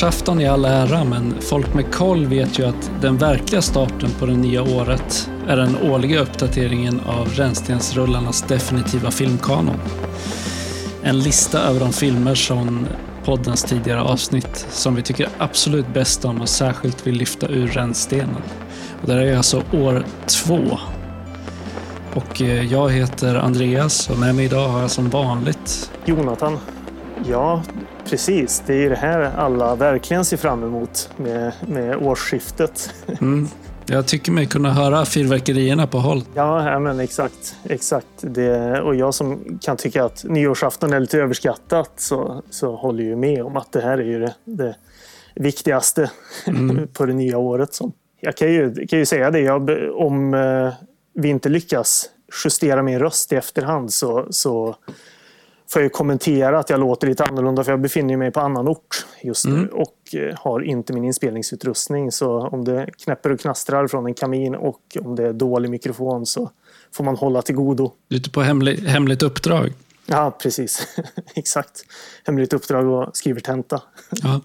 nyårsafton i all ära, men folk med koll vet ju att den verkliga starten på det nya året är den årliga uppdateringen av Rännstensrullarnas definitiva filmkanon. En lista över de filmer som poddens tidigare avsnitt som vi tycker absolut bäst om och särskilt vill lyfta ur rännstenen. Och det är alltså år två. Och eh, jag heter Andreas och med mig idag har jag som vanligt Jonathan. Ja, precis. Det är ju det här alla verkligen ser fram emot med, med årsskiftet. Mm. Jag tycker mig kunna höra fyrverkerierna på håll. Ja, men exakt. exakt. Det, och jag som kan tycka att nyårsafton är lite överskattat så, så håller ju med om att det här är ju det, det viktigaste mm. på det nya året. Som. Jag kan ju, kan ju säga det, jag, om eh, vi inte lyckas justera min röst i efterhand så, så får jag kommentera att jag låter lite annorlunda för jag befinner mig på annan ort just nu mm. och eh, har inte min inspelningsutrustning. Så om det knäpper och knastrar från en kamin och om det är dålig mikrofon så får man hålla till godo. Lite på hemlig, hemligt uppdrag? Ja, precis. Exakt. Hemligt uppdrag och skriver tenta. Ja.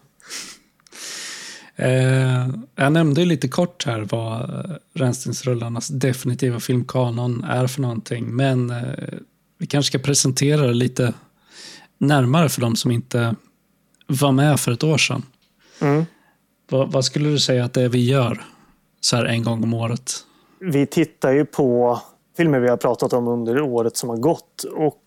Eh, jag nämnde lite kort här vad Rännstensrullarnas definitiva filmkanon är för någonting. Men eh, vi kanske ska presentera det lite närmare för de som inte var med för ett år sedan. Mm. Vad, vad, skulle du säga att det är vi gör så här en gång om året? Vi tittar ju på filmer vi har pratat om under året som har gått och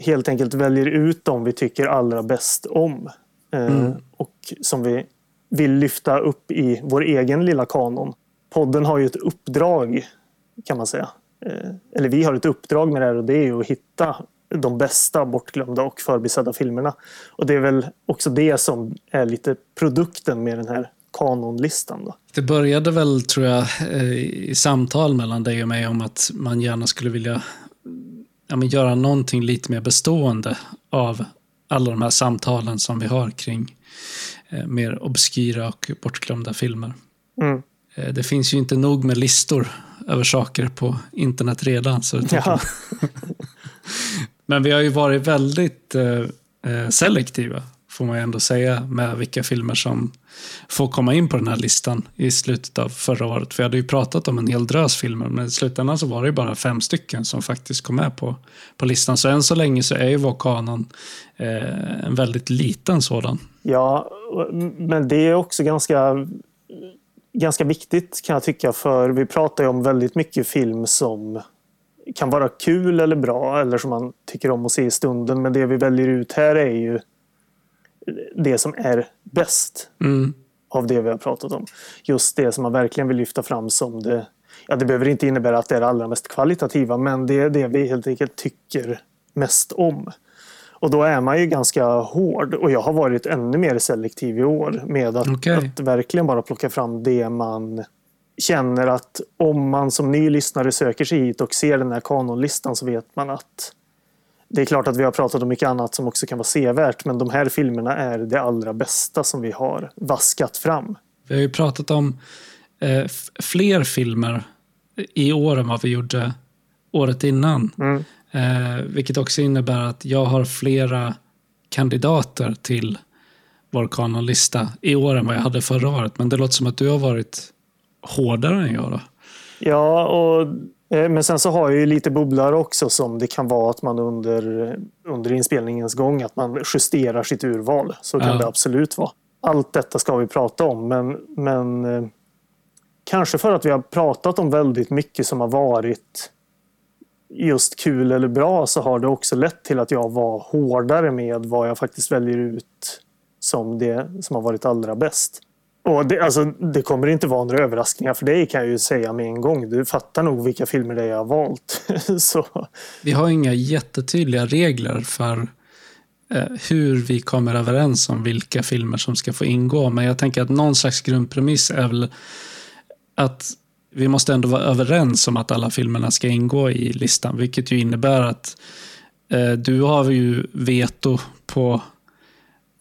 helt enkelt väljer ut de vi tycker allra bäst om. Eh, mm. Och som vi vill lyfta upp i vår egen lilla kanon. Podden har ju ett uppdrag kan man säga. Eh, eller vi har ett uppdrag med det här och det är att hitta de bästa bortglömda och förbisedda filmerna. Och det är väl också det som är lite produkten med den här kanonlistan. Då. Det började väl, tror jag, eh, i samtal mellan dig och mig om att man gärna skulle vilja ja, men göra någonting lite mer bestående av alla de här samtalen som vi har kring eh, mer obskyra och bortglömda filmer. Mm. Eh, det finns ju inte nog med listor över saker på internet redan. Så ja. Men vi har ju varit väldigt eh, eh, selektiva, får man ju ändå säga, med vilka filmer som får komma in på den här listan i slutet av förra året. Vi hade ju pratat om en hel drös filmer, men i slutändan så var det ju bara fem stycken som faktiskt kom med på, på listan. Så än så länge så är ju vår kanon eh, en väldigt liten sådan. Ja, men det är också ganska ganska viktigt kan jag tycka för vi pratar ju om väldigt mycket film som kan vara kul eller bra eller som man tycker om att se i stunden. Men det vi väljer ut här är ju det som är bäst mm. av det vi har pratat om. Just det som man verkligen vill lyfta fram som det Ja, det behöver inte innebära att det är det allra mest kvalitativa men det är det vi helt enkelt tycker mest om. Och då är man ju ganska hård och jag har varit ännu mer selektiv i år med att, okay. att verkligen bara plocka fram det man känner att om man som ny lyssnare söker sig hit och ser den här kanonlistan så vet man att det är klart att vi har pratat om mycket annat som också kan vara sevärt men de här filmerna är det allra bästa som vi har vaskat fram. Vi har ju pratat om eh, fler filmer i år än vad vi gjorde året innan. Mm. Eh, vilket också innebär att jag har flera kandidater till vår kanonlista i år än vad jag hade förra året. Men det låter som att du har varit hårdare än jag då? Ja, och, eh, men sen så har jag ju lite bubblare också som det kan vara att man under, under inspelningens gång att man justerar sitt urval. Så kan ja. det absolut vara. Allt detta ska vi prata om men, men eh, kanske för att vi har pratat om väldigt mycket som har varit just kul eller bra så har det också lett till att jag var hårdare med vad jag faktiskt väljer ut som det som har varit allra bäst. Och det, alltså, det kommer inte vara några överraskningar för dig kan jag ju säga med en gång. Du fattar nog vilka filmer det är jag har valt. så. Vi har inga jättetydliga regler för eh, hur vi kommer överens om vilka filmer som ska få ingå. Men jag tänker att någon slags grundpremiss är väl att vi måste ändå vara överens om att alla filmerna ska ingå i listan. Vilket ju innebär att eh, du har ju veto på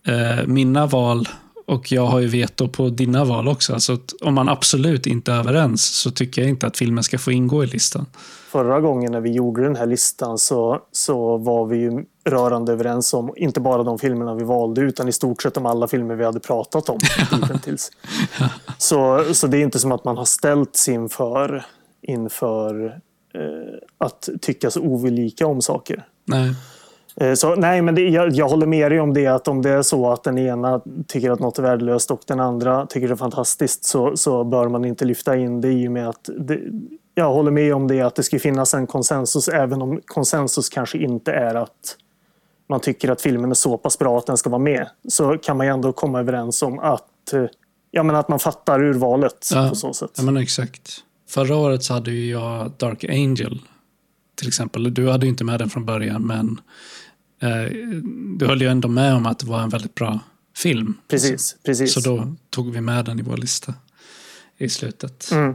eh, mina val och jag har ju veto på dina val också. Alltså om man absolut inte är överens så tycker jag inte att filmen ska få ingå i listan. Förra gången när vi gjorde den här listan så, så var vi ju rörande överens om inte bara de filmerna vi valde utan i stort sett om alla filmer vi hade pratat om hittills. så, så det är inte som att man har ställts inför, inför eh, att tycka så olika om saker. Nej. Eh, Så, nej, men det, jag, jag håller med dig om det att om det är så att den ena tycker att något är värdelöst och den andra tycker det är fantastiskt så, så bör man inte lyfta in det i och med att det, jag håller med om det att det ska finnas en konsensus även om konsensus kanske inte är att man tycker att filmen är så pass bra att den ska vara med så kan man ju ändå komma överens om att, eh, ja, men att man fattar urvalet Ja. på så sätt. Ja, men exakt. Förra året så hade ju jag Dark Angel till exempel. Du hade ju inte med den från början, men du höll ju ändå med om att det var en väldigt bra film. Precis, precis. Så då tog vi med den i vår lista i slutet. Mm.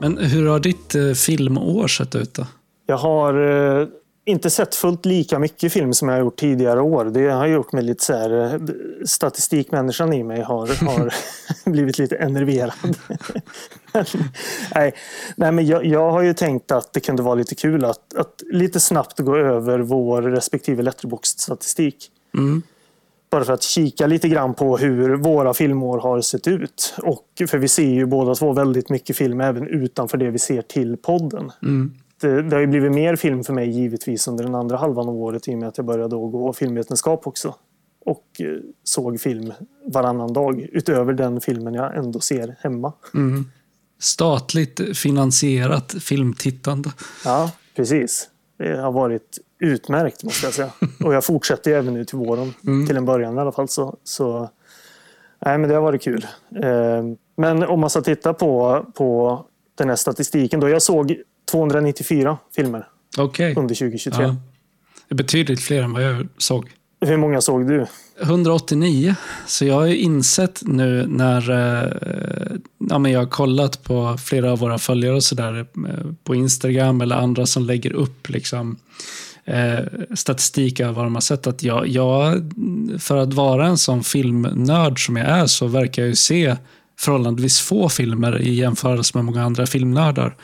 Men hur har ditt eh, filmår sett ut då? Jag har eh, inte sett fullt lika mycket film som jag har gjort tidigare år. Det har gjort mig lite så här, eh, statistikmänniskan i mig har, har blivit lite enerverad. Men, nej, nej, men jag, jag har ju tänkt att det kunde vara lite kul att, att lite snabbt gå över vår respektive Letterboxd-statistik. Mm. Bara för att kika lite grann på hur våra filmår har sett ut. Och för vi ser ju båda två väldigt mycket film även utanför det vi ser till podden. Mm. Det, det har ju blivit mer film för mig givetvis under den andra halvan av året i och med att jag började gå filmvetenskap också. Och eh, såg film varannan dag utöver den filmen jag ändå ser hemma. Mm. Statligt finansierat filmtittande. Ja, precis. Det har varit utmärkt måste jag säga. Och jag fortsätter även nu till våren. Till en början i alla fall. Så, så, nej, men det har varit kul. Eh, Men om man ska titta på, på den här statistiken. Då jag såg 294 filmer Okej. under 2023. Ja. Det är betydligt fler än vad jag såg. Hur många såg du? 189. Så jag har ju insett nu när eh, ja, men jag har kollat på flera av våra följare och sådär eh, på Instagram eller andra som lägger upp liksom, eh, statistik över vad de har sett. Att jag, jag, för att vara en sån filmnörd som jag är så verkar jag ju se förhållandevis få filmer i jämförelse med många andra filmnördar.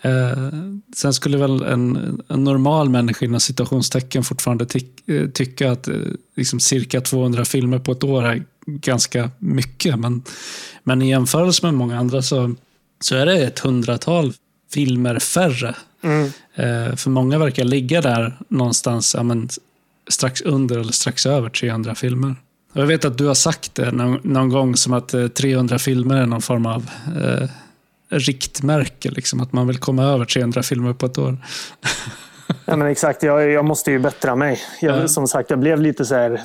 Eh, sen skulle väl en, en normal människa inom situationstecken fortfarande ty- eh, tycka att eh, liksom cirka 200 filmer på ett år är ganska mycket. Men, men i jämförelse med många andra så, så är det ett hundratal filmer färre. Mm. Eh, för många verkar ligga där någonstans ja, men, strax under eller strax över 300 filmer. Och jag vet att du har sagt det någon, någon gång som att eh, 300 filmer är någon form av eh, riktmärke. Liksom, att man vill komma över 300 filmer på ett år. Ja, men exakt, jag, jag måste ju bättra mig. Jag, Ja. Som sagt, jag blev lite så här,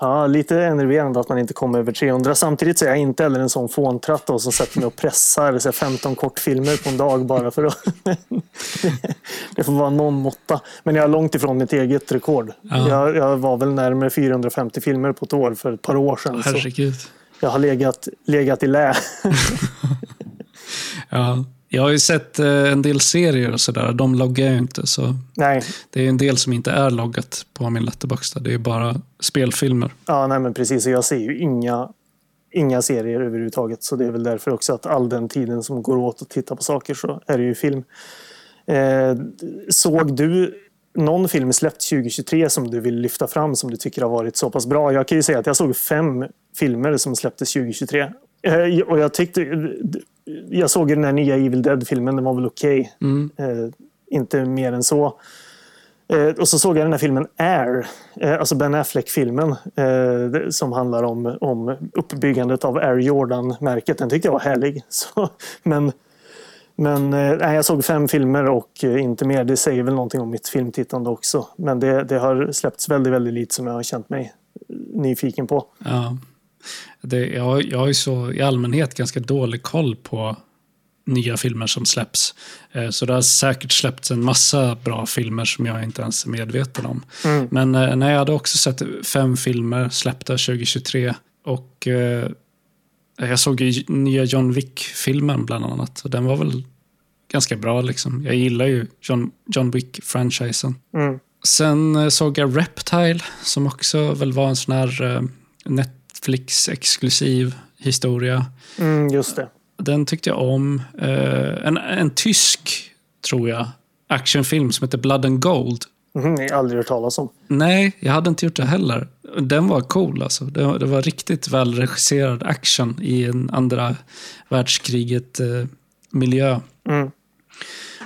ja, lite enerverande att man inte kom över 300. Samtidigt så är jag inte heller en sån fåntratt då, som sätter mig och pressar så här, 15 kortfilmer på en dag bara för att... det får vara någon måtta. Men jag är långt ifrån mitt eget rekord. Ja. Jag, jag var väl närmare 450 filmer på ett år för ett par år sedan. Så Herregud. jag har legat, legat i lä. Ja. Jag har ju sett eh, en del serier och sådär. De loggar jag inte. Så Nej, det är en del som inte är loggat på min letterbox. där. Det är bara spelfilmer. Ja, nej men precis. Och Jag ser ju inga, inga serier överhuvudtaget. Så det är väl därför också att all den tiden som går åt att titta på saker så är det ju film. Eh, såg du någon film släppt 2023 som du vill lyfta fram som du tycker har varit så pass bra? Jag kan ju säga att jag såg fem filmer som släpptes 2023. Eh, och jag tyckte... Jag såg ju den här nya Evil Dead-filmen, den var väl okej. Mm. Eh, inte mer än så. Eh, och så såg jag den här filmen Air, eh, alltså Ben Affleck-filmen eh, som handlar om, om uppbyggandet av Air Jordan-märket. Den tyckte jag var härlig. Så, men men eh, jag såg fem filmer och eh, inte mer. Det säger väl någonting om mitt filmtittande också. Men det, det har släppts väldigt, väldigt lite som jag har känt mig eh, nyfiken på. Ja. Det, jag, jag har ju så i allmänhet ganska dålig koll på nya filmer som släpps. Eh, Så det har säkert släppts en massa bra filmer som jag inte ens är medveten om. Mm. Men eh, nej, jag hade också sett fem filmer släppta 2023 och eh, Jag såg ju nya John Wick-filmen bland annat. Och den var väl ganska bra. liksom. Jag gillar ju John, John Wick-franchisen. Mm. Sen eh, såg jag Reptile, som också väl var en sån här eh, Netflix-exklusiv historia. Mm, just det. Den tyckte jag om. Eh, en, en tysk, tror jag, actionfilm som heter Blood and Gold. Mm, jag har aldrig hört talas om. Nej, jag hade inte gjort det heller. Den var cool alltså. Det var, det var riktigt välregisserad action i en andra världskriget-miljö. Mm.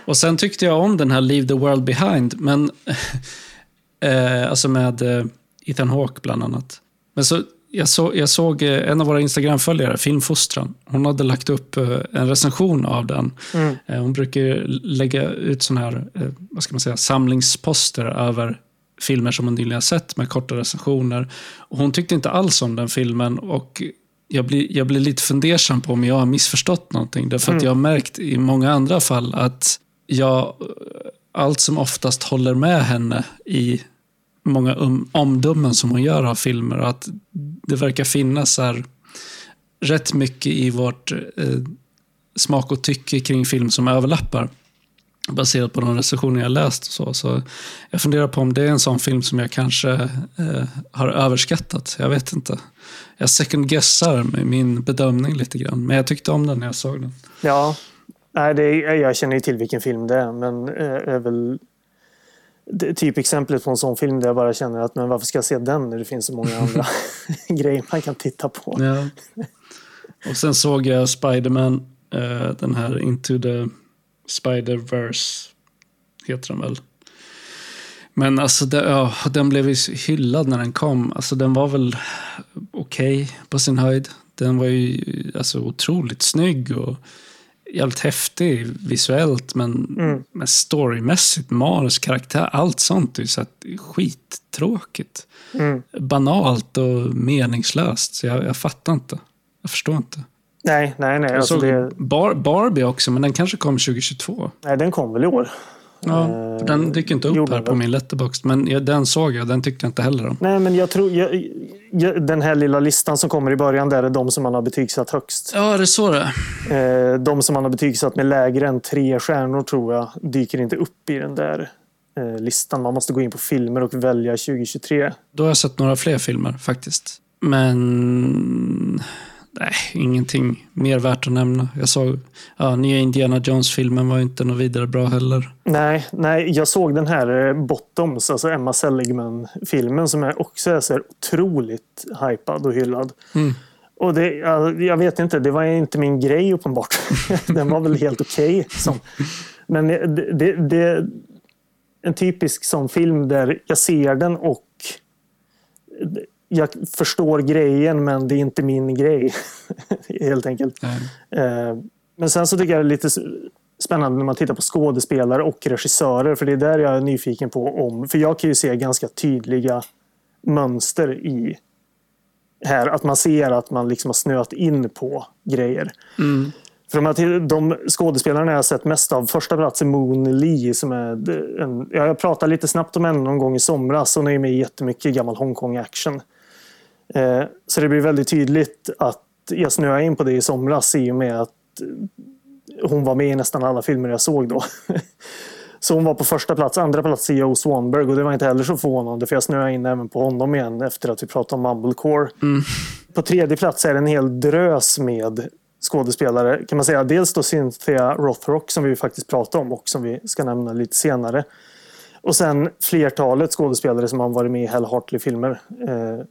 Och sen tyckte jag om den här Leave the World Behind, men eh, alltså med eh, Ethan Hawke bland annat. Men så, jag, så, jag såg eh, en av våra Instagram-följare, Filmfostran, hon hade lagt upp eh, en recension av den. Mm. Eh, hon brukar lägga ut sån här, vad ska man säga, samlingsposter över filmer som hon nyligen har sett med korta recensioner. Och hon tyckte inte alls om den filmen och jag blir, jag blir lite fundersam på om jag har missförstått någonting. Därför att Mm. jag har märkt i många andra fall att jag allt som oftast håller med henne i många um, omdömen som hon gör av filmer. Att det verkar finnas här rätt mycket i vårt eh, smak och tycke kring film som överlappar. Baserat på de recensioner jag läst. Och så. så jag funderar på om det är en sån film som jag kanske eh, har överskattat. Jag vet inte. Jag second guessar med min bedömning lite grann. Men jag tyckte om den när jag såg den. Ja, nej, det är, jag känner ju till vilken film det är, men eh, är väl det är typ exemplet på en sån film där jag bara känner att men varför ska jag se den när det finns så många andra grejer man kan titta på. Ja. Och sen såg jag Spiderman, eh, den här Into the Spider-Verse, heter den väl. Men alltså, det, ja, den blev ju hyllad när den kom. Alltså den var väl okej på sin höjd. Den var ju alltså, otroligt snygg och jävligt häftig visuellt. Men, Mm. men storymässigt, manus, karaktär, allt sånt är ju så skittråkigt. Mm. Banalt och meningslöst. Så jag, jag fattar inte. Jag förstår inte. Nej, nej, nej. Jag Alltså såg det, Bar Barbie också, men den kanske kom 2022. nej. Den kom väl i år. Ja, Eh, den dyker inte upp här på min letterbox. Men jag, den såg jag, den tyckte jag inte heller om. Nej, men jag tror... Jag, jag, den här lilla listan som kommer i början, där är de som man har betygsatt högst. Ja, det så det. Eh, de som man har betygsatt med lägre än tre stjärnor tror jag dyker inte upp i den där eh, listan. Man måste gå in på filmer och välja 2023. Då har jag sett några fler filmer faktiskt. Men... Nej, ingenting mer värt att nämna. Jag såg... Ja, nya Indiana Jones-filmen var inte något vidare bra heller. Nej, nej, jag såg den här eh, Bottoms, alltså Emma Seligman-filmen som är också är så här otroligt hypad och hyllad. Mm. Och det, jag, vet inte, det var inte min grej uppenbart. den var väl helt okej. som- men det, det, det är en typisk sån film där jag ser den och jag förstår grejen men det är inte min grej. helt enkelt. Eh, Men sen så tycker jag det är lite spännande när man tittar på skådespelare och regissörer. För det är där jag är nyfiken på om... För jag kan ju se ganska tydliga mönster i här. Att man ser att man liksom har snöat in på grejer. Mm. För de, här, de skådespelarna jag har sett mest av, första plats är Moon Lee som är en, ja, jag pratade lite snabbt om henne någon gång i somras. Hon är med i jättemycket gammal Hongkong-action. Eh, så det blir väldigt tydligt att jag snöade in på det i somras i och med att hon var med i nästan alla filmer jag såg då. Så hon var på första plats. Andra plats Joe Swanberg och det var inte heller så förvånande för jag snöade in även på honom igen efter att vi pratade om Mumblecore. På tredje plats är det en hel drös med skådespelare. Kan man säga. Dels då Cynthia Rothrock som vi faktiskt pratade om och som vi ska nämna lite senare. Och sen flertalet skådespelare som har varit med i Hell Hartley-filmer. Eh,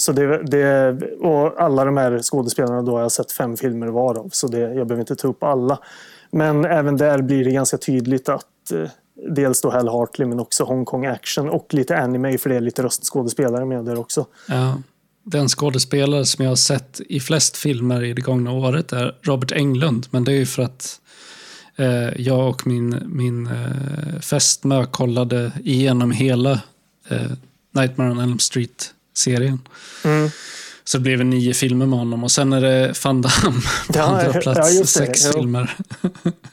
så det, det, och alla de här skådespelarna då har jag sett fem filmer var av. Så det, jag behöver inte ta upp alla. Men även där blir det ganska tydligt att eh, dels då Hell Hartley men också Hong Kong Action och lite anime för det är lite röstskådespelare med där också. Ja. Den skådespelare som jag har sett i flest filmer i det gångna året är Robert Englund. Men det är ju för att eh, jag och min, min eh, fästmö kollade igenom hela eh, Nightmare on Elm Street-serien. Mm. Så det blev nio filmer med honom och sen är det Van Damme på Ja, andra ja, plats. det. sex Jo. filmer.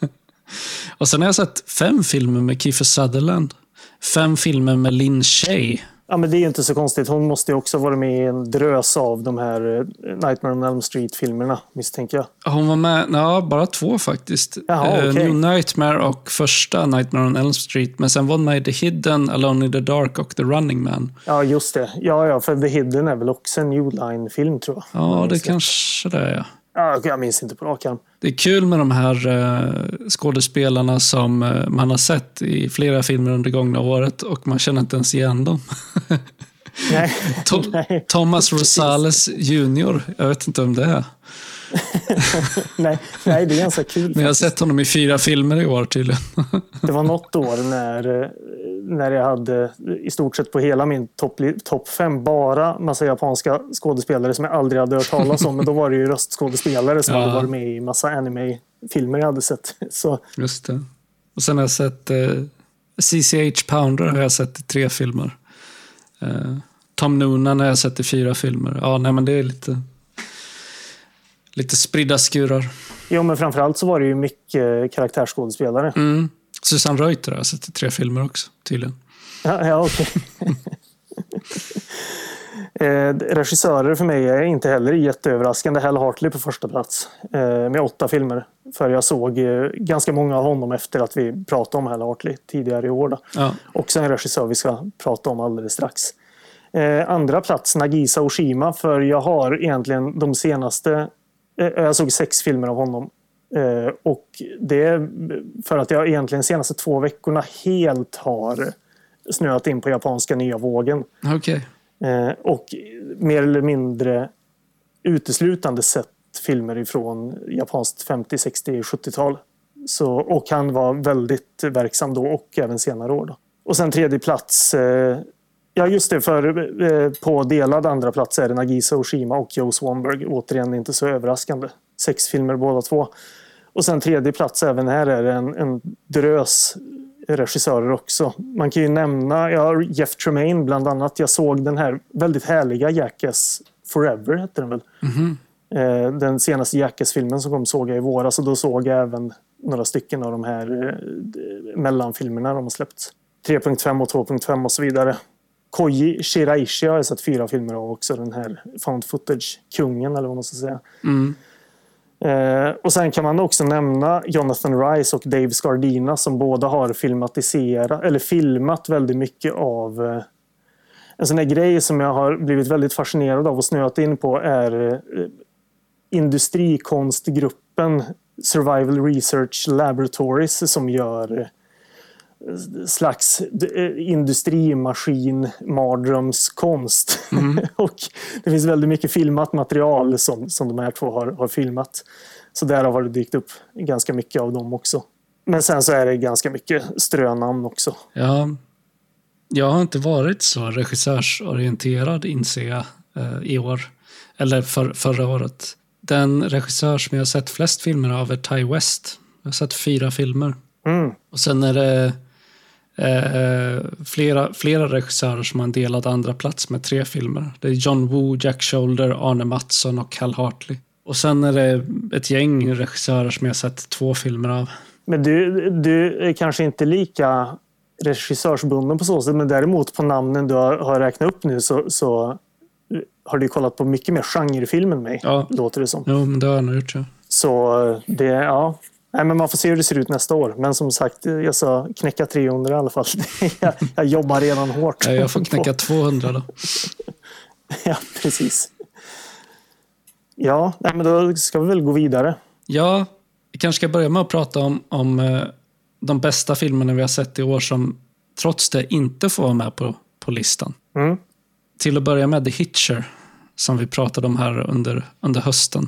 och sen har jag sett fem filmer med Kiefer Sutherland. Fem filmer med Lin Shay. Ja, men det är inte så konstigt. Hon måste också vara med i en drös av de här eh, Nightmare on Elm Street-filmerna, misstänker jag. Hon var med, ja, bara två faktiskt. Jaha, Eh, okej. New Nightmare och första Nightmare on Elm Street. Men sen var hon med i The Hidden, Alone in the Dark och The Running Man. Ja, just det. Ja, ja, för The Hidden är väl också en New Line-film, tror jag. Ja, det kanske det är. Ja. Ja, jag minns inte på rak arm. Det är kul med de här eh, skådespelarna som eh, man har sett i flera filmer under gångna året och man känner inte ens igen dem. Nej. Thomas Rosales Jr. Jag vet inte om det är. Nej, nej, det är ganska kul. Men jag har sett honom i fyra filmer i år tydligen. Det var något år när, när jag hade i stort sett på hela min topp top fem bara massa japanska skådespelare som jag aldrig hade hört talas om. Men då var det ju röstskådespelare som Ja. hade varit med i massa anime-filmer jag hade sett. Så Just det. Och sen har jag sett eh, CCH Pounder har jag sett i tre filmer. Eh, Tom Noonan har jag sett i fyra filmer. Ja, nej men det är lite, lite spridda skurar. Jo, men framförallt så var det ju mycket karaktärsskådespelare. Mm. Susanne Reuter har jag sett i tre filmer också, tydligen. Ja, ja okej. eh, regissörer för mig är inte heller jätteöverraskande. Hal Hartley på första plats eh, med åtta filmer. För jag såg eh, ganska många av honom efter att vi pratade om Hal Hartley tidigare i år. Ja. Också en regissör vi ska prata om alldeles strax. Eh, andra plats Nagisa Oshima för jag har egentligen de senaste... Eh, jag såg sex filmer av honom. Eh, och det är för att jag egentligen de senaste två veckorna helt har snöat in på japanska nya vågen. Okej. Eh, och mer eller mindre uteslutande sett filmer ifrån japanskt 50, 60, 70-tal. Så, och han var väldigt verksam då och även senare år. Då. Och sen tredje plats, eh, ja just det, för eh, på delad andra plats är det Nagisa Oshima och Joe Swanberg. Återigen inte så överraskande. Sex filmer båda två. Och sen tredje plats även här är det en, en drös regissörer också. Man kan ju nämna ja, Jeff Tremaine bland annat. Jag såg den här väldigt härliga Jackass Forever hette den väl. Eh, Den senaste Jackass-filmen som kom såg jag i våras och då såg jag även några stycken av de här eh, mellanfilmerna de har släppt. 3.5 och 2.5 och så vidare. Koji Shiraishi har jag sett fyra filmer av också. Den här found footage-kungen eller vad man ska säga. Mm. Eh, och sen kan man också nämna Jonathan Rice och Dave Scardina som båda har filmatiserat eller filmat väldigt mycket av eh, en sån här grej som jag har blivit väldigt fascinerad av och snöat in på är eh, industrikonstgruppen Survival Research Laboratories som gör eh, slags eh, industrimaskin mardrömskonst. och det finns väldigt mycket filmat material som, som de här två har, har filmat. Så där har det dykt upp ganska mycket av dem också. Men sen så är det ganska mycket strönamn också. Ja, jag har inte varit så regissörsorienterad inser jag eh, i år. Eller för, förra året. Den regissör som jag har sett flest filmer av är Ty West. Jag har sett fyra filmer. Mm. Och sen är det eh, flera, flera regissörer som har en delad andra plats med tre filmer. Det är John Woo, Jack Shoulder, Arne Mattsson och Hal Hartley. Och sen är det ett gäng regissörer som jag har sett två filmer av. Men du, du är kanske inte lika regissörsbunden på så sätt, men däremot på namnen du har, har räknat upp nu så, så har du kollat på mycket mer genrefilm än mig, Ja. låter det som. Jo, men det har jag nog gjort. Ja. Så det, ja. Nej, men man får se hur det ser ut nästa år. Men som sagt, jag ska knäcka 300 i alla fall. jag, jag jobbar redan hårt. Ja, Jag får knäcka 200 då. ja, precis. Ja, nej, men då ska vi väl gå vidare. Ja, vi kanske ska börja med att prata om, om eh, de bästa filmerna vi har sett i år som trots det inte får vara med på, på listan. Mm. Till att börja med The Hitcher, som vi pratade om här under, under hösten,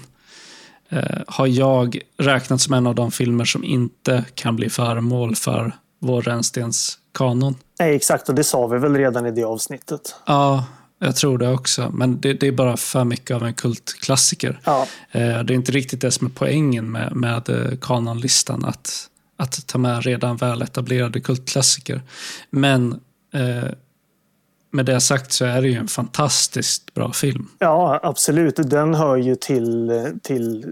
har jag räknat som en av de filmer som inte kan bli föremål för vår Rännstens kanon. Nej, exakt. Och det sa vi väl redan i det avsnittet. Ja, jag tror det också. Men det, det är bara för mycket av en kultklassiker. Ja, Eh, Det är inte riktigt det som är poängen med, med eh, kanonlistan, att, att ta med redan väl etablerade kultklassiker. Men eh, med det sagt så är det ju en fantastiskt bra film. ja absolut. Den hör ju till, till eh,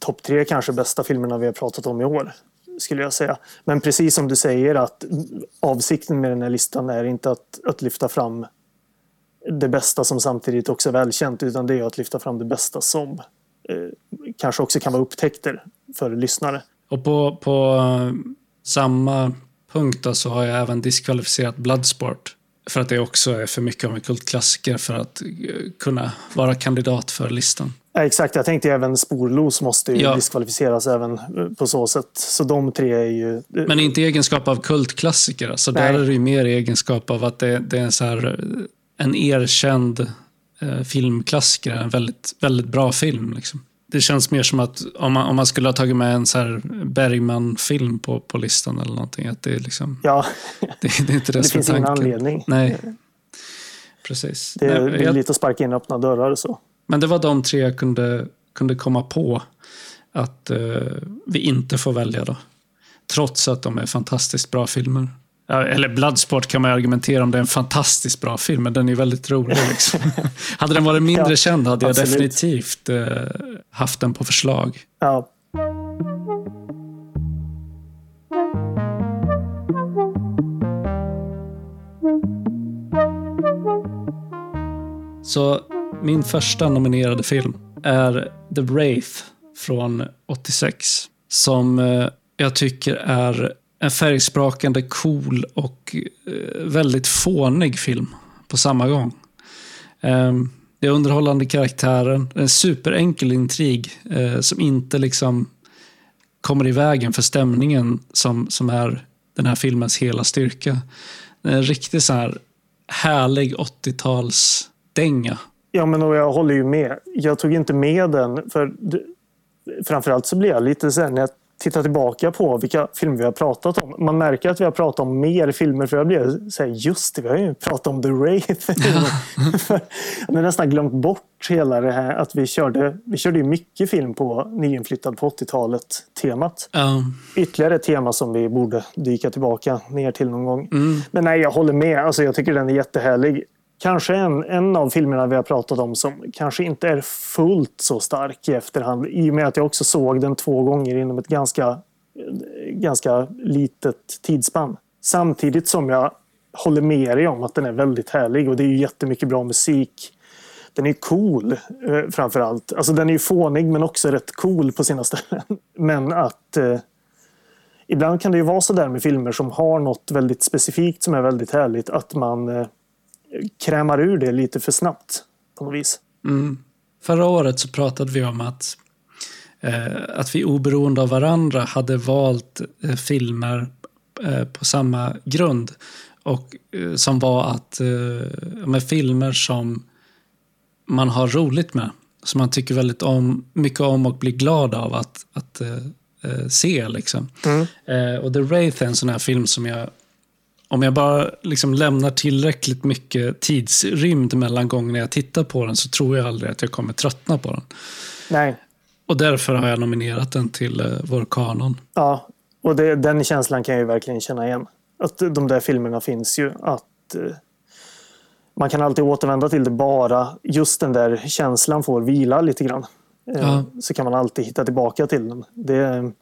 topp tre kanske bästa filmerna vi har pratat om i år. skulle jag säga. Men precis som du säger att avsikten med den här listan är inte att, att lyfta fram det bästa som samtidigt också är välkänt utan det är att lyfta fram det bästa som eh, kanske också kan vara upptäckter för lyssnare. Och på, på uh, samma punkt så har jag även diskvalificerat Bloodsport. För att det också är för mycket av en kultklassiker för att uh, kunna vara kandidat för listan. Exakt, jag tänkte även Sporlos måste ju ja. diskvalificeras även eh, på så sätt. Så de tre är ju... Men inte egenskap av kultklassiker. Alltså där är det ju mer egenskap av att det, det är en, så här, en erkänd eh, filmklassiker. En väldigt, väldigt bra film. Liksom. Det känns mer som att om man, om man skulle ha tagit med en så Bergman-film på, på listan eller någonting. Att det, är liksom, ja. det, det är inte det, det finns ingen anledning. Nej, precis. Det är, Nej, jag, lite att sparka in öppna dörrar. Så. Men det var de tre jag kunde, kunde komma på att uh, vi inte får välja då. Trots att de är fantastiskt bra filmer. Eller Bloodsport kan man argumentera om det är en fantastiskt bra film, men den är väldigt rolig. Liksom. hade den varit mindre ja, känd hade jag absolut. definitivt uh, haft den på förslag. Ja. Så min första nominerade film är The Wraith från 86. Som eh, jag tycker är en färgsprakande, cool och eh, väldigt fånig film på samma gång. Ehm, det är underhållande karaktärer, en superenkel intrig eh, som inte liksom kommer i vägen för stämningen som, som är den här filmens hela styrka. En riktigt så här härlig 80-talsdänga Ja, men och jag håller ju med. Jag tog inte med den för framförallt så blir jag lite sen när jag tittar tillbaka på vilka filmer vi har pratat om. Man märker att vi har pratat om mer filmer för jag blir så här, just det, vi har ju pratat om The Wraith. jag har nästan glömt bort hela det här att vi körde, vi körde ju mycket film på nyinflyttad på 80-talet temat. Um. Ytterligare ett tema som vi borde dyka tillbaka ner till någon gång. Mm. Men nej, jag håller med. Alltså, jag tycker den är jättehärlig kanske en, en av filmerna vi har pratat om som kanske inte är fullt så stark i efterhand. I och med att jag också såg den två gånger inom ett ganska, ganska litet tidsspann. Samtidigt som jag håller med dig om att den är väldigt härlig och det är ju jättemycket bra musik. Den är cool eh, framför allt. Alltså den är ju fånig men också rätt cool på sina ställen. Men att eh, ibland kan det ju vara så där med filmer som har något väldigt specifikt som är väldigt härligt att man eh, krämar ur det lite för snabbt på något vis. Mm. Förra året så pratade vi om att, eh, att vi oberoende av varandra hade valt eh, filmer eh, på samma grund. Och eh, som var att eh, med filmer som man har roligt med. Som man tycker väldigt om, mycket om och blir glad av att, att eh, se. Liksom. Mm. och The Wraith är en sån här film som jag om jag bara liksom lämnar tillräckligt mycket tidsrymd mellan gångerna jag tittar på den så tror jag aldrig att jag kommer tröttna på den. Nej. Och därför har jag nominerat den till uh, vår kanon. Ja, och det, den känslan kan jag ju verkligen känna igen. Att de där filmerna finns ju. Att uh, Man kan alltid återvända till det bara just den där känslan får vila lite grann. Uh, ja. Så kan man alltid hitta tillbaka till den. Det,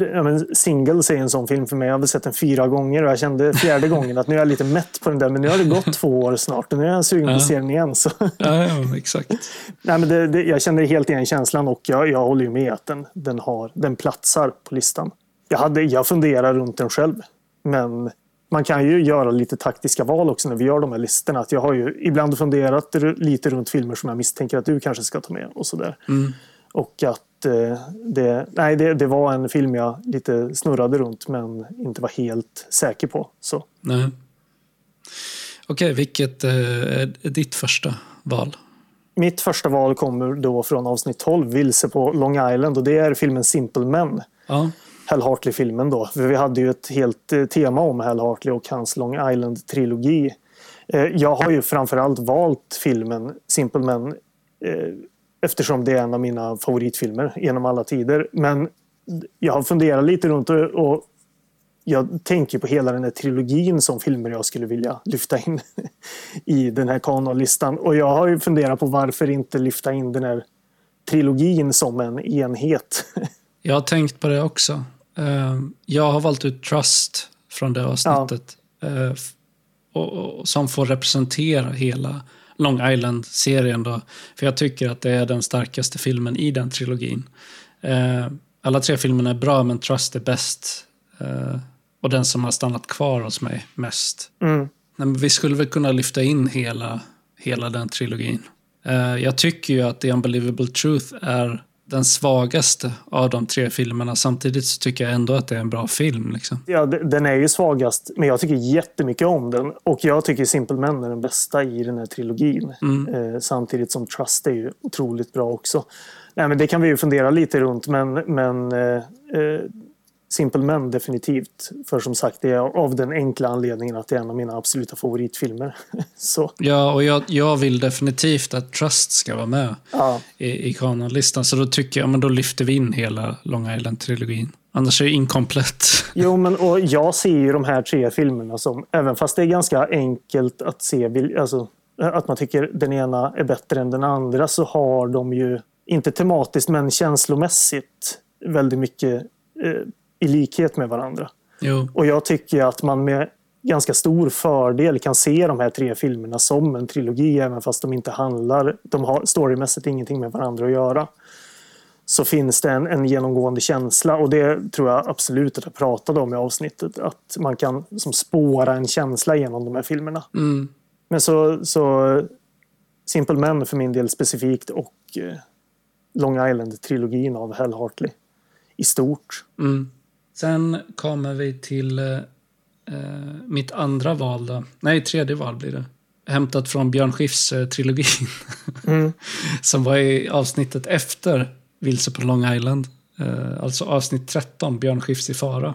ja, men Singles är en sån film för mig. Jag har sett den fyra gånger och jag kände fjärde gången att nu är jag lite mätt på den där. Men nu har det gått två år snart och nu är jag sugen på att se den igen. Så. Ja, ja, exakt. Nej, men det, det, jag känner helt igen känslan och jag, jag håller ju med att den, den, har, den platsar på listan. Jag, hade, jag funderar runt den själv. Men man kan ju göra lite taktiska val också när vi gör de här listorna. Att jag har ju ibland funderat lite runt filmer som jag misstänker att du kanske ska ta med. och sådär. Mm. Och att Eh, det, nej, det, det, var en film jag lite snurrade runt men inte var helt säker på. Så. Nej. Okej, vilket eh, är ditt första val? Mitt första val kommer då från avsnitt 12, Vilse på Long Island. Och det är filmen Simple Men. Ja. Hal Hartley-filmen då. För vi hade ju ett helt eh, tema om Hal Hartley och hans Long Island-trilogi. Jag har ju framförallt valt filmen Simple Men Eftersom det är en av mina favoritfilmer genom alla tider. Men jag har funderat lite runt och jag tänker på hela den här trilogin som filmer jag skulle vilja lyfta in i den här kanonlistan. Och jag har ju funderat på varför inte lyfta in den här trilogin som en enhet. Jag har tänkt på det också. Eh, jag har valt ut Trust från det avsnittet. Eh, och, och, som får representera hela Long Island-serien. Då, för jag tycker att det är den starkaste filmen i den trilogin. Eh, alla tre filmerna är bra, men Trust är bäst. Eh, och den som har stannat kvar hos mig mest. Mm. Men vi skulle väl kunna lyfta in hela, hela den trilogin. Eh, jag tycker ju att The Unbelievable Truth är den svagaste av de tre filmerna. Samtidigt så tycker jag ändå att det är en bra film. Liksom. Ja, den är ju svagast, men jag tycker jättemycket om den. Och jag tycker Simple Men är den bästa i den här trilogin. Mm. Eh, samtidigt som Trust är ju otroligt bra också. Nej, men det kan vi ju fundera lite runt, men, men eh, eh Simple Men definitivt. För som sagt, det är av den enkla anledningen att det är en av mina absoluta favoritfilmer. så. Ja, och jag, jag vill definitivt att Trust ska vara med Ja. i, i kanonlistan. Så då tycker jag, men då lyfter vi in hela Long Island-trilogin. Annars är det inkomplett. Jo, men och jag ser ju de här tre filmerna som, även fast det är ganska enkelt att se, alltså, att man tycker den ena är bättre än den andra, så har de ju, inte tematiskt men känslomässigt, väldigt mycket eh, i likhet med varandra. Jo, Och jag tycker att man med ganska stor fördel kan se de här tre filmerna som en trilogi, även fast de inte handlar, de har storymässigt ingenting med varandra att göra. Så finns det en, en genomgående känsla och det tror jag absolut att jag pratade om i avsnittet. Att man kan som spåra en känsla genom de här filmerna. mm. Men så, så Simple Men för min del specifikt och eh, Long Island-trilogin av Hal Hartley i stort. Mm. Sen kommer vi till eh, eh, mitt andra val då. Nej, tredje val blir det. Hämtat från Björn Skifs-trilogin. Mm. som var i avsnittet efter Vilse på Long Island. Eh, alltså avsnitt 13, Björn Skifs i fara.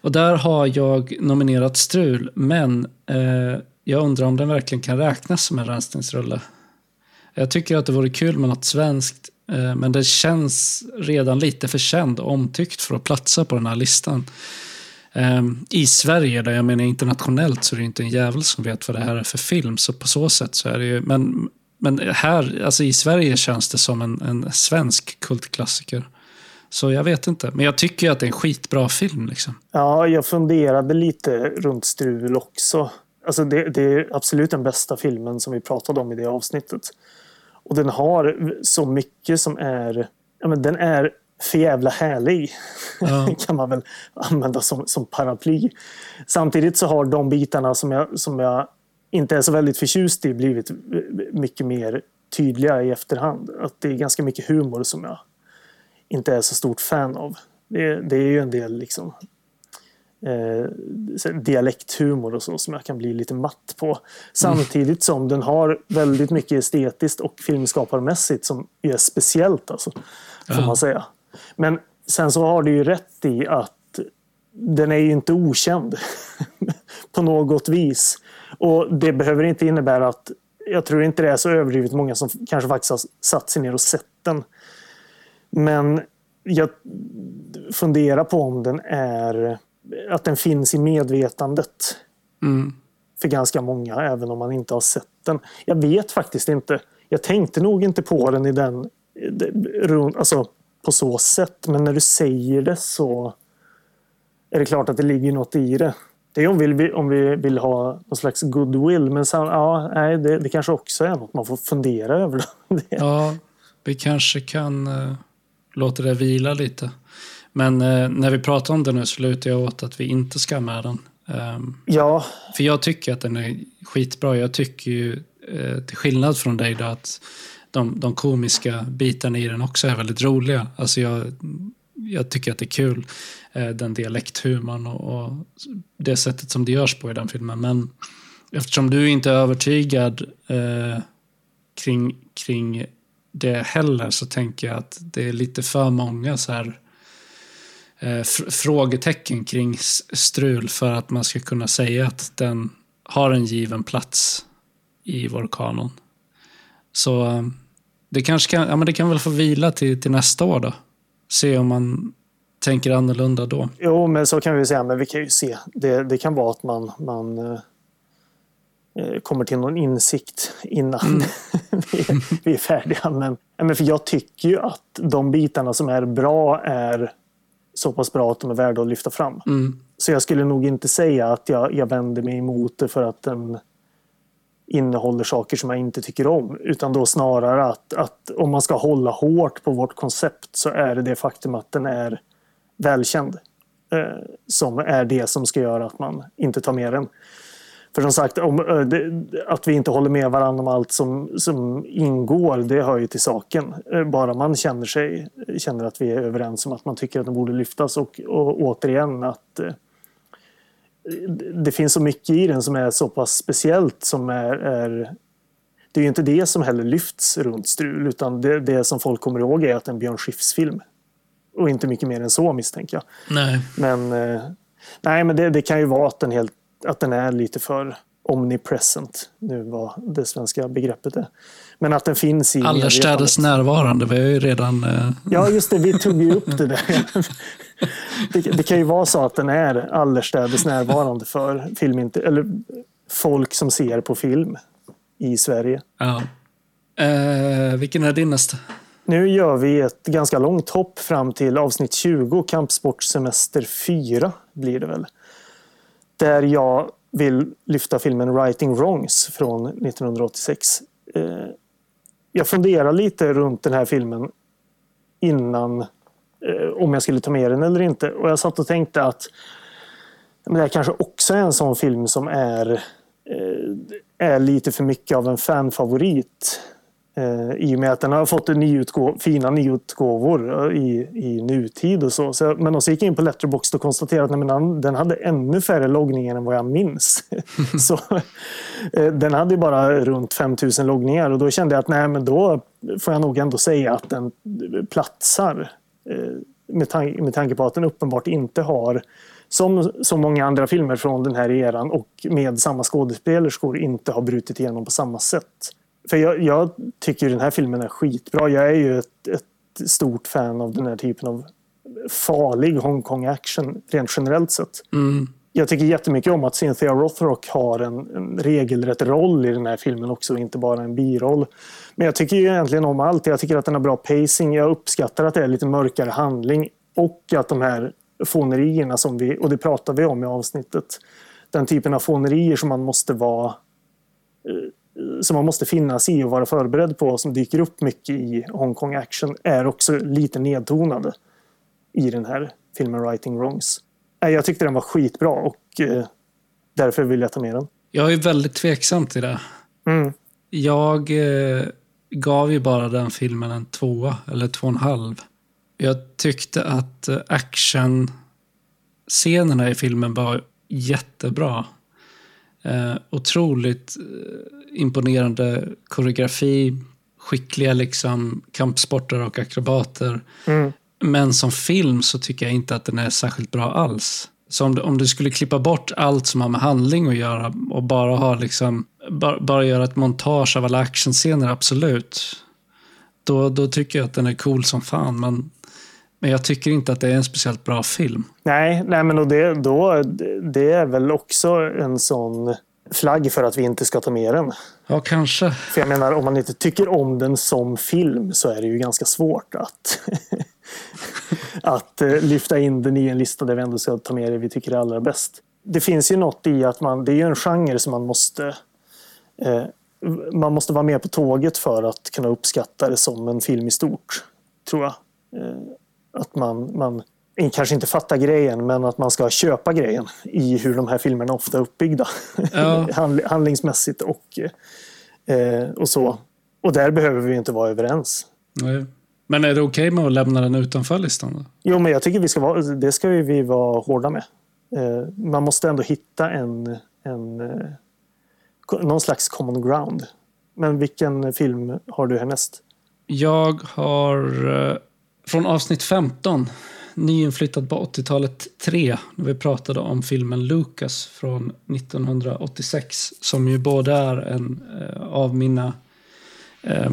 Och där har jag nominerat Strul, men eh, jag undrar om den verkligen kan räknas som en rensningsrulle. Jag tycker att det vore kul med något svenskt, eh, Eh, men det känns redan lite för känd och omtyckt för att platsa på den här listan. Eh, I Sverige, där jag menar internationellt, så är det inte en jävel som vet vad det här är för film. Så på så sätt så är det ju, men, men här, alltså i Sverige känns det som en, en svensk kultklassiker. Så jag vet inte, men jag tycker ju att det är en skitbra film liksom. Ja, jag funderade lite runt Strul också. Alltså det, det är absolut den bästa filmen som vi pratade om i det avsnittet. Och den har så mycket som är... Ja, men den är för jävla härlig. Ja. kan man väl använda som, som paraply. Samtidigt så har de bitarna som jag, som jag inte är så väldigt förtjust i blivit mycket mer tydliga i efterhand. Att det är ganska mycket humor som jag inte är så stort fan av. Det, det är ju en del liksom eh, dialekthumor och så som jag kan bli lite matt på. Samtidigt som den har väldigt mycket estetiskt och filmskaparmässigt som är speciellt alltså, får man säga. Men sen så har du ju rätt i att den är ju inte okänd på något vis. Och det behöver inte innebära att jag tror inte det är så överdrivet många som kanske faktiskt har satt sig ner och sett den. Men jag funderar på om den är att den finns i medvetandet Mm. för ganska många, även om man inte har sett den. Jag vet faktiskt inte. Jag tänkte nog inte på den i den, alltså på så sätt, men när du säger det så är det klart att det ligger något i det. Det är om vi, om vi vill ha någon slags goodwill, men sen, ja, nej, det, det kanske också är något man får fundera över. Det. Ja, vi kanske kan uh, låta det vila lite. Men eh, när vi pratar om det nu så lutar jag åt att vi inte ska ha med den. Ehm, Ja, för jag tycker att den är skitbra. Jag tycker ju, eh, till skillnad från dig, då, att de, de komiska bitarna i den också är väldigt roliga. Alltså jag, jag tycker att det är kul, eh, den dialekthumorn och, och det sättet som det görs på i den filmen. Men eftersom du inte är övertygad eh, kring, kring det heller så tänker jag att det är lite för många så här frågetecken kring strul för att man ska kunna säga att den har en given plats i vår kanon. Så eh, det kanske kan, ja, men det kan väl få vila till, till nästa år då. Se om man tänker annorlunda då. Jo, men så kan vi säga. Men vi kan ju se. Det, det kan vara att man, man eh, eh, kommer till någon insikt innan vi, är, vi är färdiga. Men, men för jag tycker ju att de bitarna som är bra är så pass bra att de är värda att lyfta fram. Mm. Så jag skulle nog inte säga att jag, jag vänder mig emot det för att den innehåller saker som jag inte tycker om. Utan då snarare att, att om man ska hålla hårt på vårt koncept så är det det faktum att den är välkänd. Eh, som är det som ska göra att man inte tar med den. För som sagt, om, eh, att vi inte håller med varandra om allt som, som ingår, det hör ju till saken. Eh, bara man känner, sig, känner att vi är överens om att man tycker att den borde lyftas. Och, och återigen att eh, det finns så mycket i den som är så pass speciellt som är, är det är ju inte det som heller lyfts runt Strul utan det, det som folk kommer ihåg är att det är en Björn Skifs-film. Och inte mycket mer än så misstänker jag. Nej. Men, eh, nej, men det, det, kan ju vara att den, helt, att den är lite för omnipresent, nu vad det svenska begreppet är. Men att den finns i Allestädes närvarande, vi har ju redan... Eh... Ja, just det, vi tog ju upp det där. det, det, kan ju vara så att den är allestädes närvarande för film, eller folk som ser på film i Sverige. Ja. Eh, vilken är din nästa? Nu gör vi ett ganska långt hopp fram till avsnitt 20, Kampsportsemester 4 blir det väl. Där jag vill lyfta filmen Writing Wrongs från 1986. Eh, jag funderar lite runt den här filmen innan eh, om jag skulle ta med den eller inte. Och jag satt och tänkte att men det här kanske också är en sån film som är, eh, är lite för mycket av en fanfavorit. Eh, I och med att den har fått nyutgå fina nyutgåvor eh, i, i nutid och så. så men så gick jag in på Letterboxd och konstaterade att nej, den, den hade ännu färre loggningar än vad jag minns. så, eh, den hade bara runt 5000 loggningar och då kände jag att nej, men då får jag nog ändå säga att den platsar. Eh, med, tan med tanke på att den uppenbart inte har som så många andra filmer från den här eran och med samma skådespelerskor inte har brutit igenom på samma sätt. För jag, jag tycker den här filmen är skitbra. Jag är ju ett, ett stort fan av den här typen av farlig Hongkong-action rent generellt sett. Mm. Jag tycker jättemycket om att Cynthia Rothrock har en, en, regelrätt roll i den här filmen också, inte bara en biroll. Men jag tycker ju egentligen om allt. Jag tycker att den har bra pacing. Jag uppskattar att det är lite mörkare handling och att de här fånerierna som vi, och det pratar vi om i avsnittet, den typen av fånerier som man måste vara eh, som man måste finnas i och vara förberedd på som dyker upp mycket i Hongkong action är också lite nedtonade i den här filmen Writing Wrongs. Jag tyckte den var skitbra och eh, därför vill jag ta med den. Jag är väldigt tveksam till det. Mm. Jag eh, gav ju bara den filmen en tvåa, eller två och en halv. Jag tyckte att eh, actionscenerna i filmen var jättebra. Eh, otroligt eh, imponerande koreografi, skickliga liksom kampsportare och akrobater. Mm. Men som film så tycker jag inte att den är särskilt bra alls. Så om du, om du skulle klippa bort allt som har med handling att göra och bara ha liksom, bara, bara göra ett montage av alla actionscener, absolut. Då, då tycker jag att den är cool som fan. Men, men jag tycker inte att det är en speciellt bra film. Nej, nej men och det, då, det är väl också en sån flagg för att vi inte ska ta med den. Ja, kanske. För jag menar, om man inte tycker om den som film så är det ju ganska svårt att, att eh, lyfta in den i en lista där vi ändå ska ta med det vi tycker är allra bäst. Det finns ju något i att man, det är ju en genre som man måste eh, man måste vara med på tåget för att kunna uppskatta det som en film i stort, tror jag. Eh, att man, man kanske inte fattar grejen, men att man ska köpa grejen i hur de här filmerna ofta är uppbyggda. Ja. Handlingsmässigt och, eh, och så. Och där behöver vi inte vara överens. Nej. Men är det okej okay med att lämna den utanför listan? Då? Jo, men jag tycker vi ska vara, det ska vi vara hårda med. Eh, man måste ändå hitta en, en, eh, någon slags common ground. Men vilken film har du härnäst? Jag har eh, från avsnitt 15, nyinflyttad på 80-talet 3, när vi pratade om filmen Lucas från 1986, som ju både är en eh, av mina eh,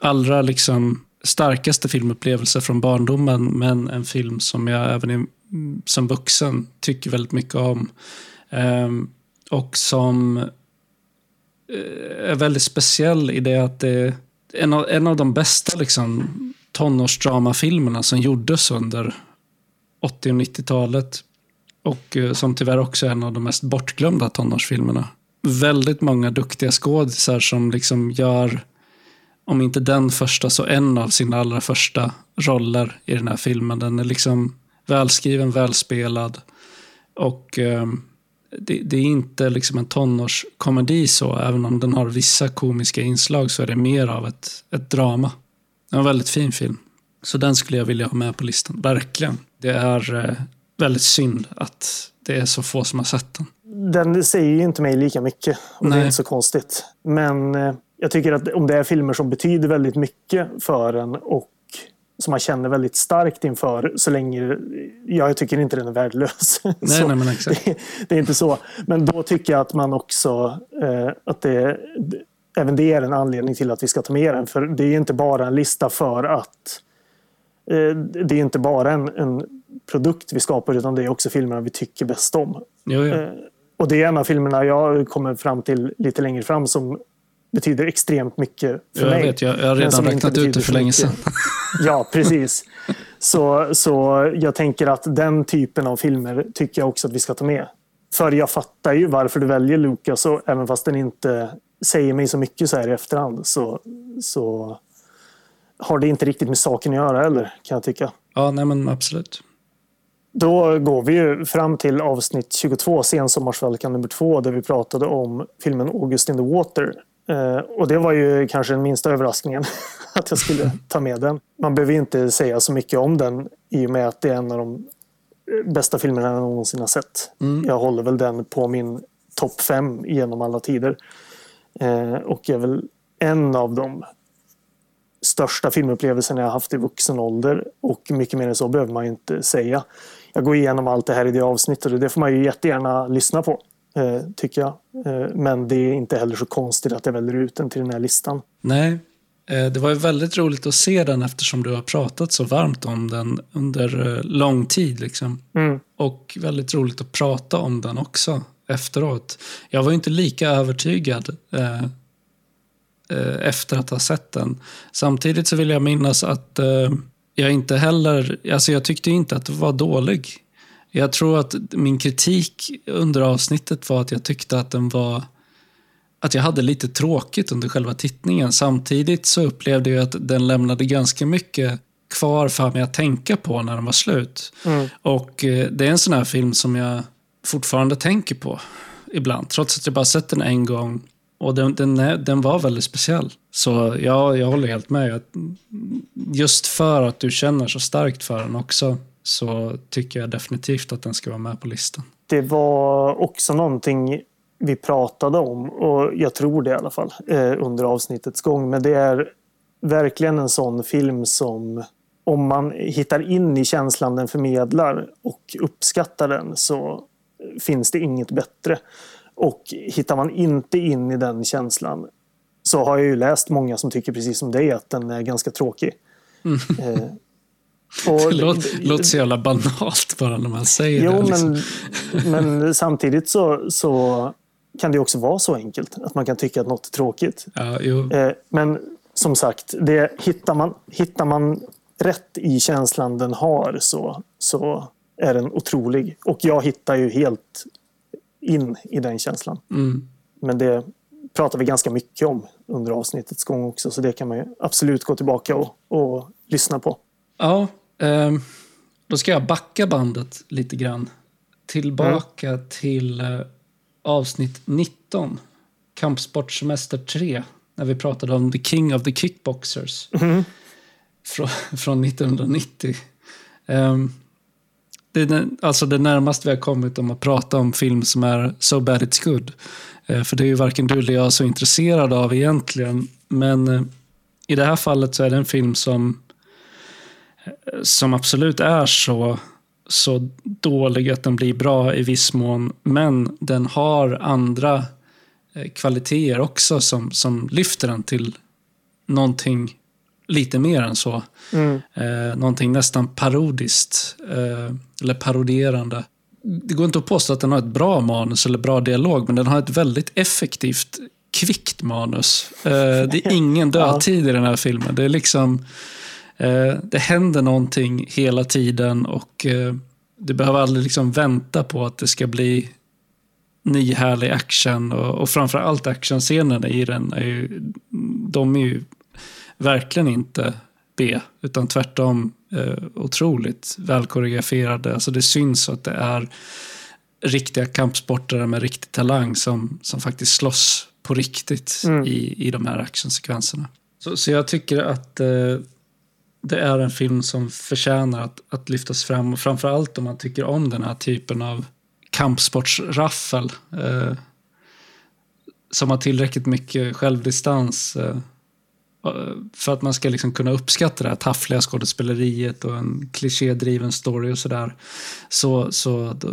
allra liksom starkaste filmupplevelser från barndomen, men en film som jag även i, mm, som vuxen tycker väldigt mycket om. Eh, och som eh, är väldigt speciell i det att det är en av, en av de bästa liksom, tonårsdramafilmerna som gjordes under 80 och 90-talet. Och eh, som tyvärr också är en av de mest bortglömda tonårsfilmerna. Väldigt många duktiga skådisar som liksom gör, om inte den första, så en av sina allra första roller i den här filmen. Den är liksom välskriven, välspelad. Och eh, det, det, är inte liksom en tonårskomedi så, även om den har vissa komiska inslag så är det mer av ett, ett drama. Det är en väldigt fin film. Så den skulle jag vilja ha med på listan, verkligen. Det är eh, väldigt synd att det är så få som har sett den. Den säger ju inte mig lika mycket och Nej. det är inte så konstigt. Men eh, jag tycker att om det är filmer som betyder väldigt mycket för en och som man känner väldigt starkt inför så länge... Ja, jag tycker inte den är värdelös. Nej, nej, men exakt. Det, det, är inte så. Men då tycker jag att man också... Eh, att det, även det är en anledning till att vi ska ta med den. För det är inte bara en lista för att... Eh, det är inte bara en, en, produkt vi skapar utan det är också filmerna vi tycker bäst om. Jo, jo. Eh, och det är en av filmerna jag kommer fram till lite längre fram som betyder extremt mycket för jag mig. Vet, jag, jag har redan räknat ut det för länge sedan. ja, precis. Så, så jag tänker att den typen av filmer tycker jag också att vi ska ta med. För jag fattar ju varför du väljer Lucas och även fast den inte säger mig så mycket så här i efterhand så, så har det inte riktigt med saken att göra heller kan jag tycka. Ja, nej men absolut. Då går vi ju fram till avsnitt 22, Sensommarsvälkan nummer två, där vi pratade om filmen August in the Water Eh, och det var ju kanske den minsta överraskningen att jag skulle ta med den. Man behöver inte säga så mycket om den i och med att det är en av de eh, bästa filmerna jag någonsin har sett. Mm. Jag håller väl den på min topp fem genom alla tider. Eh, och är väl en av de största filmupplevelserna jag haft i vuxen ålder. Och mycket mer än så behöver man inte säga. Jag går igenom allt det här i det avsnittet och det får man ju jättegärna lyssna på. Eh, tycker jag. Eh, men det är inte heller så konstigt att jag väljer ut den till den här listan. Nej, eh, det var ju väldigt roligt att se den eftersom du har pratat så varmt om den under lång tid. Liksom. Mm. Och väldigt roligt att prata om den också efteråt. Jag var inte lika övertygad eh, efter att ha sett den. Samtidigt så vill jag minnas att eh, jag inte heller, alltså jag tyckte inte att det var dålig. Jag tror att min kritik under avsnittet var att jag tyckte att den var att jag hade lite tråkigt under själva tittningen. Samtidigt så upplevde jag att den lämnade ganska mycket kvar för mig att tänka på när den var slut. Mm. Och eh, det är en sån här film som jag fortfarande tänker på ibland. Trots att jag bara sett den en gång. Och den, den, den var väldigt speciell. Så ja, jag håller helt med. Just för att du känner så starkt för den också så tycker jag definitivt att den ska vara med på listan. Det var också någonting vi pratade om, och jag tror det i alla fall, eh, under avsnittets gång. Men det är verkligen en sån film som om man hittar in i känslan den förmedlar och uppskattar den så finns det inget bättre. Och hittar man inte in i den känslan så har jag ju läst många som tycker precis som dig att den är ganska tråkig. Mm. Eh, och, det låter så jävla banalt bara när man säger jo, det. Liksom. Men, men samtidigt så, så kan det också vara så enkelt att man kan tycka att något är tråkigt. Ja. Eh, men som sagt, det, hittar, man, hittar man rätt i känslan den har så, så är den otrolig. Och jag hittar ju helt in i den känslan. Mm. Men det pratar vi ganska mycket om under avsnittets gång också. Så det kan man ju absolut gå tillbaka och, och lyssna på. Ja, eh, då ska jag backa bandet lite grann. Tillbaka mm. till eh, avsnitt 19. Kampsportsemester 3. När vi pratade om The King of the Kickboxers. Mm. Från, från 1990. Eh, det är alltså det närmaste vi har kommit om att prata om film som är so bad it's good. Eh, för det är ju varken du eller jag så intresserad av egentligen. Men eh, i det här fallet så är det en film som eh, som absolut är så, så dålig att den blir bra i viss mån. Men den har andra kvaliteter också som, som lyfter den till någonting lite mer än så. Mm. Eh, någonting nästan parodiskt. Eh, eller paroderande. Det går inte att påstå att den har ett bra manus eller bra dialog, men den har ett väldigt effektivt, kvickt manus. Eh, det är ingen dödtid i den här filmen. Det är liksom... Eh, det händer någonting hela tiden och eh, du behöver aldrig liksom vänta på att det ska bli ny härlig action och, och framförallt actionscenerna i den är ju, de är ju verkligen inte B, utan tvärtom eh, otroligt välkoreograferade. Alltså det syns att det är riktiga kampsportare med riktig talang som, som faktiskt slåss på riktigt mm. i, i de här actionsekvenserna. Så, så jag tycker att eh, det är en film som förtjänar att, att lyftas fram. Och framförallt om man tycker om den här typen av kampsportsraffel. Eh, som har tillräckligt mycket självdistans. Eh, för att man ska liksom kunna uppskatta det här taffliga skådespeleriet och en klichédriven story och sådär. Så, så då,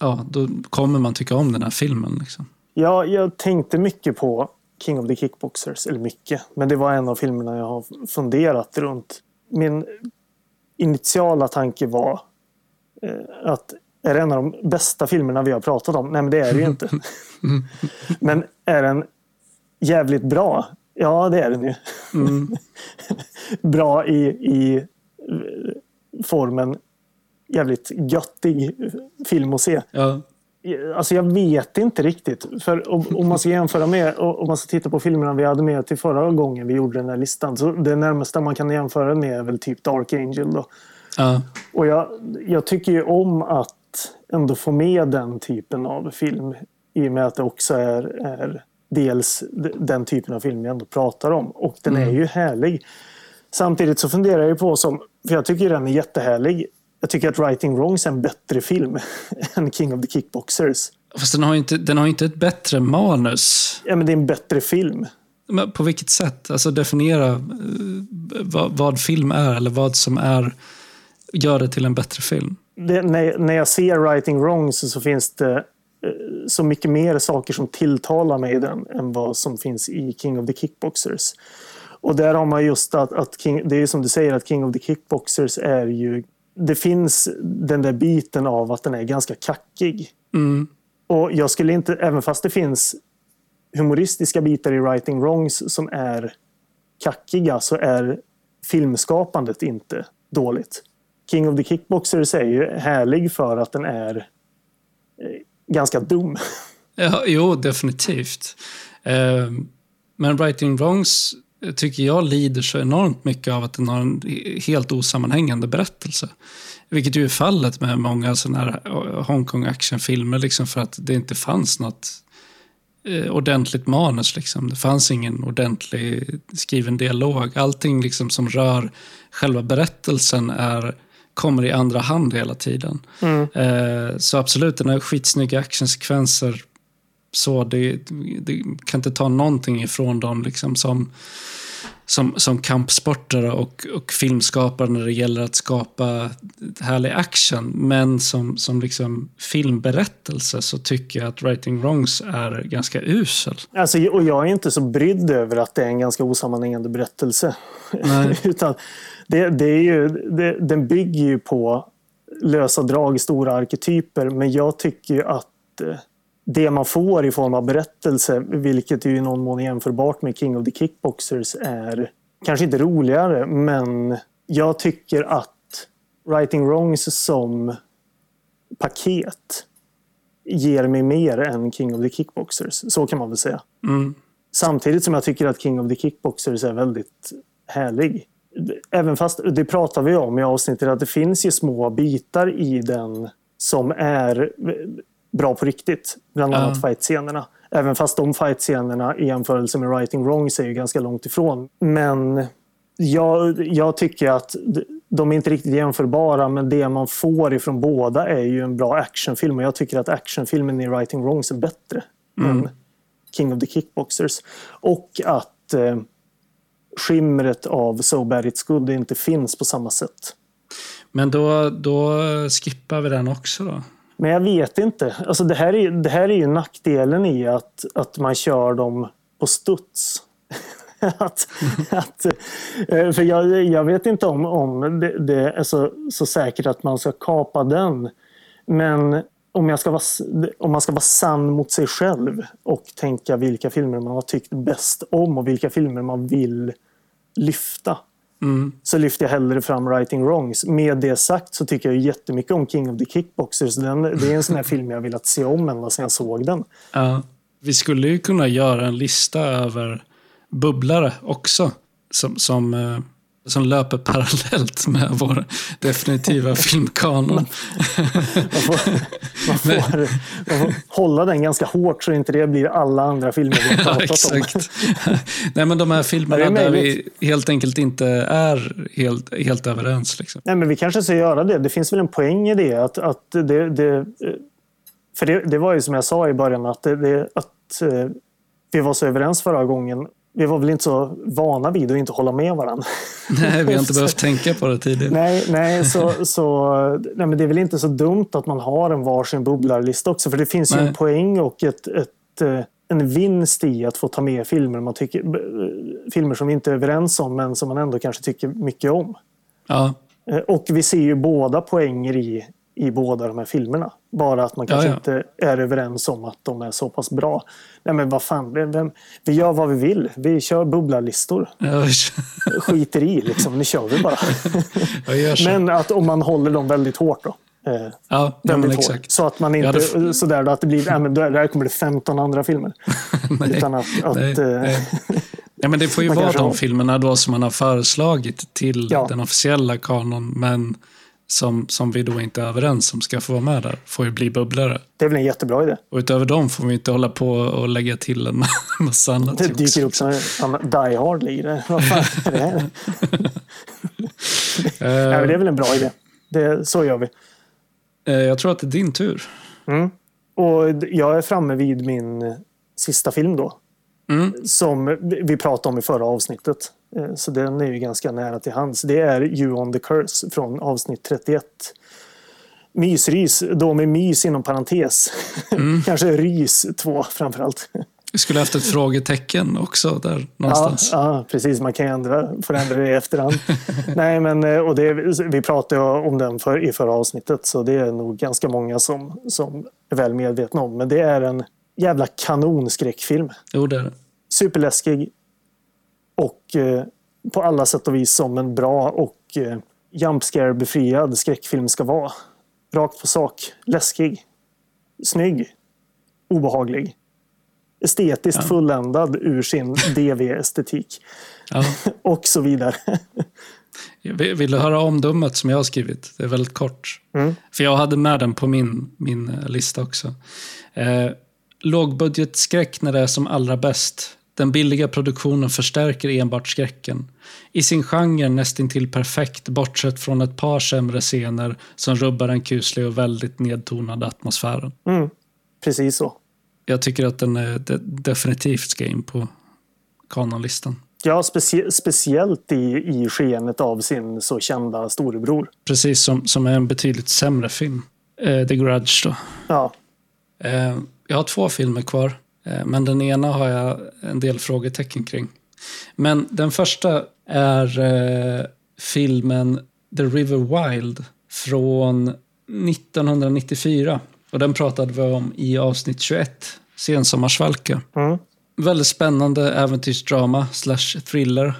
ja, då kommer man tycka om den här filmen. Liksom. Ja, jag tänkte mycket på King of the Kickboxers, eller mycket, men det var en av filmerna jag har funderat runt. Min initiala tanke var eh, att är det en av de bästa filmerna vi har pratat om? Nej, men det är det ju inte. men är den jävligt bra? Ja, det är den ju. Mm. bra i, i formen jävligt göttig film att se. Ja. Alltså jag vet inte riktigt. För om, man ska jämföra med, om man ska titta på filmerna vi hade med till förra gången vi gjorde den här listan. Så det närmaste man kan jämföra med är väl typ Dark Angel då. Ja. Och jag, jag tycker ju om att ändå få med den typen av film. I och med att det också är, är dels den typen av film jag ändå pratar om. Och den mm. är ju härlig. Samtidigt så funderar jag på, som, för jag tycker den är jättehärlig. Jag tycker att Writing Wrongs är en bättre film än King of the Kickboxers. Fast den har ju inte, den har inte ett bättre manus. Ja, men det är en bättre film. Men på vilket sätt? Alltså definiera uh, vad, vad, film är eller vad som är gör det till en bättre film. Det, när, när jag ser Writing Wrongs så finns det så mycket mer saker som tilltalar mig i den än vad som finns i King of the Kickboxers. Och där har man just att, att King, det är som du säger att King of the Kickboxers är ju det finns den där biten av att den är ganska kackig. Mm. Och jag skulle inte, även fast det finns humoristiska bitar i Writing Wrongs som är kackiga så är filmskapandet inte dåligt. King of the Kickboxers är ju härlig för att den är eh, ganska dum. Ja, jo, definitivt. Ehm, men Writing Wrongs eh, tycker jag lider så enormt mycket av att den har en helt osammanhängande berättelse. Vilket ju är fallet med många sådana här eh, Hongkong actionfilmer, liksom för att det inte fanns något eh, ordentligt manus. Liksom. Det fanns ingen ordentlig skriven dialog. Allting liksom som rör själva berättelsen är, kommer i andra hand hela tiden. Mm. Eh, så absolut, den har skitsnygga actionsekvenser så. Det, det, kan inte ta någonting ifrån dem liksom som, som, som kampsportare och, och filmskapare när det gäller att skapa härlig action. Men som, som liksom filmberättelse så tycker jag att Writing Wrongs är ganska usel. Alltså, och jag är inte så brydd över att det är en ganska osammanhängande berättelse. Utan det, det är ju, det, den bygger ju på lösa drag, stora arketyper. Men jag tycker ju att eh, det man får i form av berättelse, vilket är i någon mån jämförbart med King of the Kickboxers, är kanske inte roligare, men jag tycker att Writing Wrongs som paket ger mig mer än King of the Kickboxers. Så kan man väl säga. Mm. Samtidigt som jag tycker att King of the Kickboxers är väldigt härlig. Även fast, det pratar vi om i avsnittet, att det finns ju små bitar i den som är bra på riktigt. Bland annat uh. fight-scenerna. Även fast de fight-scenerna i jämförelse med Writing Wrongs är ju ganska långt ifrån. Men jag, jag tycker att de är inte riktigt jämförbara men det man får ifrån båda är ju en bra actionfilm och jag tycker att actionfilmen i Writing Wrongs är bättre mm. än King of the Kickboxers. Och att eh, skimret av So Bad It's Good inte finns på samma sätt. Men då, då skippar vi den också då? Men jag vet inte. Alltså det, här är, det här är ju nackdelen i att, att man kör dem på studs. att, att, eh, för jag, jag vet inte om, om det, det, är så, så säkert att man ska kapa den. Men om, jag ska vara, om man ska vara sann mot sig själv och tänka vilka filmer man har tyckt bäst om och vilka filmer man vill lyfta. Mm. så lyfter jag hellre fram Writing Wrongs. Med det sagt så tycker jag jättemycket om King of the Kickboxers. Den, det är en sån här film jag velat se om ända sedan jag såg den. Ja. Vi skulle ju kunna göra en lista över bubblare också. Som, som, eh, som löper parallellt med vår definitiva filmkanon. Man får, man, får, man får hålla den ganska hårt så inte det blir alla andra filmer vi har Ja, pratat om. exakt. Nej, men de här Ja, filmerna där vi helt enkelt inte är helt, helt överens. Liksom. Nej, men vi kanske ska göra det. Det finns väl en poäng i det. Att, att det, det för det, det var ju som jag sa i början att, det, det, att eh, vi var så överens förra gången. Vi var väl inte så vana vid att inte hålla med varandra. Nej, vi har inte behövt tänka på det tidigare. Nej, nej, så, så, nej men det är väl inte så dumt att man har en varsin bubblarlista också. För det finns ju Nej. en poäng och ett, ett, eh, en vinst i att få ta med filmer, man tycker, eh, filmer som vi inte är överens om men som man ändå kanske tycker mycket om. Ja, Eh, Och vi ser ju båda poänger i, i båda de här filmerna. Bara att man kanske ja. inte är överens om att de är så pass bra. Nej men vad fan, vem, vi gör vad vi vill. Vi kör bubblarlistor. jag, Skiter i liksom, nu kör vi bara. Men att om man håller dem väldigt hårt då. Eh, ja, ja, väldigt hårt. exakt. Så att man inte, hade sådär då, att det blir, nej, men där, där kommer det 15 andra filmer. Nej, Utan att, att nej, eh, nej. Ja, men det får ju Man vara de har- filmerna då som man har föreslagit till Ja. den officiella kanon, men som, som vi då inte är överens om ska få vara med där, får ju bli bubblare. det är väl en jättebra idé. Och utöver dem får vi inte hålla på och lägga till en massa annat. Det dyker upp som en Die Hard ligger där. Vad fan är det här? Nej, det är väl en bra idé. Det, så gör vi. Eh, Jag tror att det är din tur. Mm. Och jag är framme vid min eh, sista film då. Mm. Som vi pratade om i förra avsnittet. Eh, Så den är ju ganska nära till hands. Det är You on the Curse från avsnitt 31. Mysrys, då med mys inom parentes. Mm. Kanske rys 2 framförallt. Vi skulle haft ett frågetecken också där Ja, någonstans. ja, precis. Man kan ju ändra, förändra det i efterhand. Nej, men, eh, och det, vi pratade om den för, i förra avsnittet, så det är nog ganska många som, som är väl medvetna om. Men det är en jävla kanonskräckfilm. Jo, det är det. Superläskig och eh, på alla sätt och vis som en bra och eh, jump scare-befriad skräckfilm ska vara. Rakt på sak, läskig, snygg, obehaglig. Estetiskt Ja. fulländad ur sin DV-estetik Ja. och så vidare. Vill vill du höra omdömet som jag har skrivit? Det är väldigt kort. Mm. För jag hade med den på min, min eh, lista också. Eh, lågbudgetskräck när det är som allra bäst. Den billiga produktionen förstärker enbart skräcken. I sin genre nästintill perfekt, bortsett från ett par sämre scener som rubbar den kusliga och väldigt nedtonade atmosfären. Mm. Precis så. Jag tycker att den är, de, definitivt ska in på kanonlistan. Ja, specie speciellt i, i skenet av sin så kända storebror. Precis som, som är en betydligt sämre film. Eh, The Grudge då. Ja, Eh, jag har två filmer kvar, men den ena har jag en del frågetecken kring. Men den första är eh, filmen The River Wild från 1994. Och den pratade vi om i avsnitt 21, Sensommarsvalka. mm. Väldigt spännande äventyrsdrama slash thriller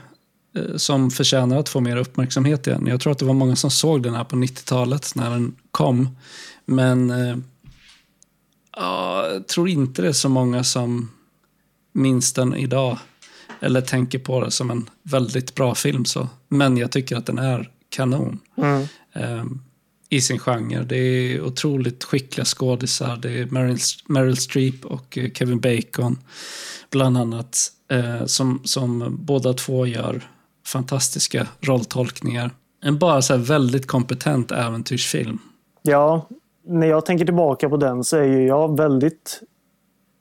eh, som förtjänar att få mer uppmärksamhet igen. Jag tror att det var många som såg den här på 90-talet när den kom. Men eh, jag tror inte det är så många som minns den idag. Eller tänker på det som en väldigt bra film. så. Men jag tycker att den är kanon Mm. eh, i sin genre. Det är otroligt skickliga skådisar. Det är Meryl, Meryl Streep och eh, Kevin Bacon bland annat. Eh, som, som båda två gör fantastiska rolltolkningar. En bara så väldigt kompetent äventyrsfilm. Ja, när jag tänker tillbaka på den så är ju jag väldigt...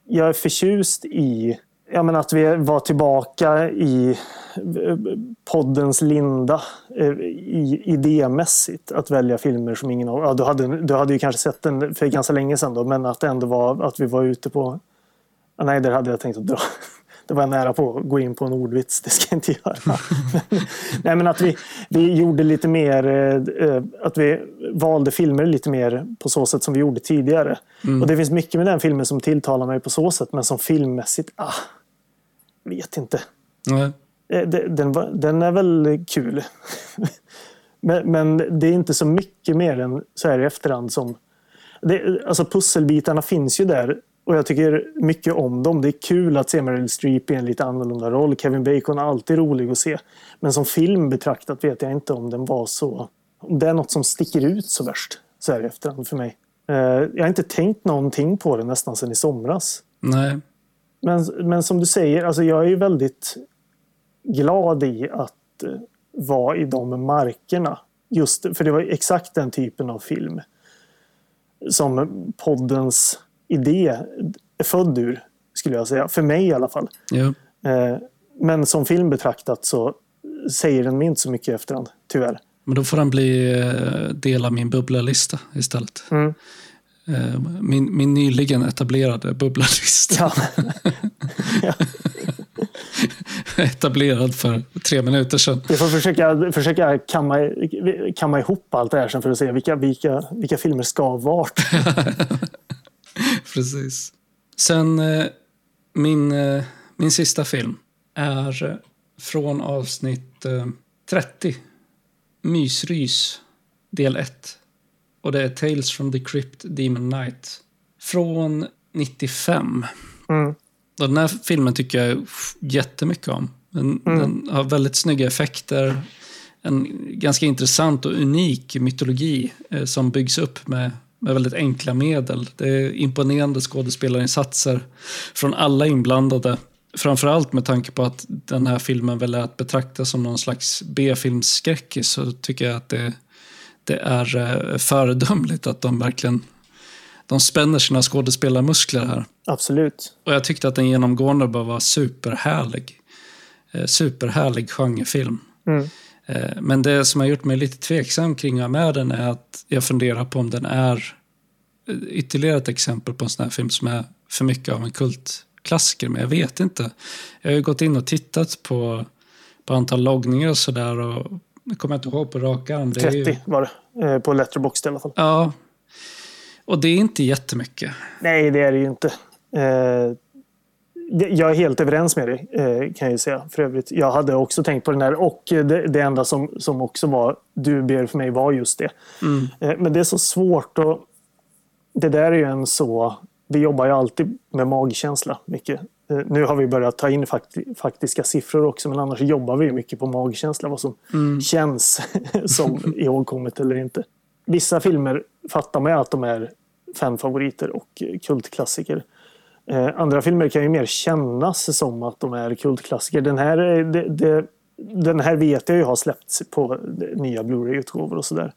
Jag är förtjust i ja, men att vi var tillbaka i eh, poddens linda eh, i, idémässigt. Att välja filmer som ingen av... Ja, du, hade, du hade ju kanske sett den för ganska länge sedan då, men att det ändå var att vi var ute på... Nej, där hade jag tänkt att dra. Det var nära på att gå in på en ordvits. Det ska jag inte göra. Nej, men att vi, vi gjorde lite mer... eh, eh, Att vi valde filmer lite mer på så sätt som vi gjorde tidigare. Och det finns mycket med den filmen som tilltalar mig på så sätt. Men som filmmässigt, ah, vet inte. Nej. Det- Den, den är väl kul. men, men det är inte så mycket mer än så här i efterhand som... Det, alltså pusselbitarna finns ju där och jag tycker mycket om dem. Det är kul att se Meryl Streep i en lite annorlunda roll. Kevin Bacon är alltid rolig att se. Men som film betraktat vet jag inte om den var så... Om det är något som sticker ut så värst så här i efterhand för mig. Eh, Jag har inte tänkt någonting på det nästan sedan i somras. Nej. Men, men som du säger, alltså jag är ju väldigt glad i att eh, vara i de markerna. Just för det var exakt den typen av film som poddens idé är född ur, skulle jag säga. För mig i alla fall. Jo. Eh, Men som film betraktat så säger den mig inte så mycket i efterhand, tyvärr. Men då får den bli eh, del av min bubblalista istället. Mm. Eh, Min, min nyligen etablerade bubblalista. Ja. Etablerad för tre minuter sedan. Vi får försöka, försöka kamma, kamma ihop allt det här sen för att se vilka, vilka, vilka filmer ska vart. Precis. Sen eh, min, eh, min sista film är eh, från avsnitt eh, 30. Mysrys del 1. Och det är Tales from the Crypt Demon Knight. Från 95. Mm. Och den här filmen tycker jag jättemycket om. Den, den har väldigt snygga effekter. En ganska intressant och unik mytologi eh, som byggs upp med, med väldigt enkla medel. Det är imponerande skådespelarinsatser från alla inblandade. Framförallt med tanke på att den här filmen väl är att betrakta som någon slags B-filmsskräckis så tycker jag att det, det är eh, föredömligt att de verkligen de spänner sina skådespelarmuskler här. Absolut. Och jag tyckte att den genomgående bara var superhärlig. Eh, superhärlig genrefilm. Mm. Eh, men det som har gjort mig lite tveksam kring att ha med den är att jag funderar på om den är eh, ytterligare ett exempel på en sån här film som är för mycket av en kultklassiker. Men jag vet inte. Jag har ju gått in och tittat på, på antal loggningar och sådär. Och det kommer jag inte ihåg på rak arm. Det är 30 ju, var det. eh, På Letterboxd i alla fall. ja. Och det är inte jättemycket. Nej, det är det ju inte. Jag är helt överens med dig, eh, kan jag ju säga. För övrigt, jag hade också tänkt på den här och det, det enda som, som också var dubier för mig var just det. Eh, Men det är så svårt och det där är ju en så... Vi jobbar ju alltid med magkänsla mycket. Eh, Nu har vi börjat ta in fakti- faktiska siffror också, men annars jobbar vi mycket på magkänsla. Vad som känns som ihågkommet eller inte. Vissa filmer fattar man att de är fanfavoriter och eh, kultklassiker. Eh, andra filmer kan ju mer kännas som att de är kultklassiker. Den här, är- det, det, den här vet jag ju har släppts på nya Blu-ray-utgåvor och sådär.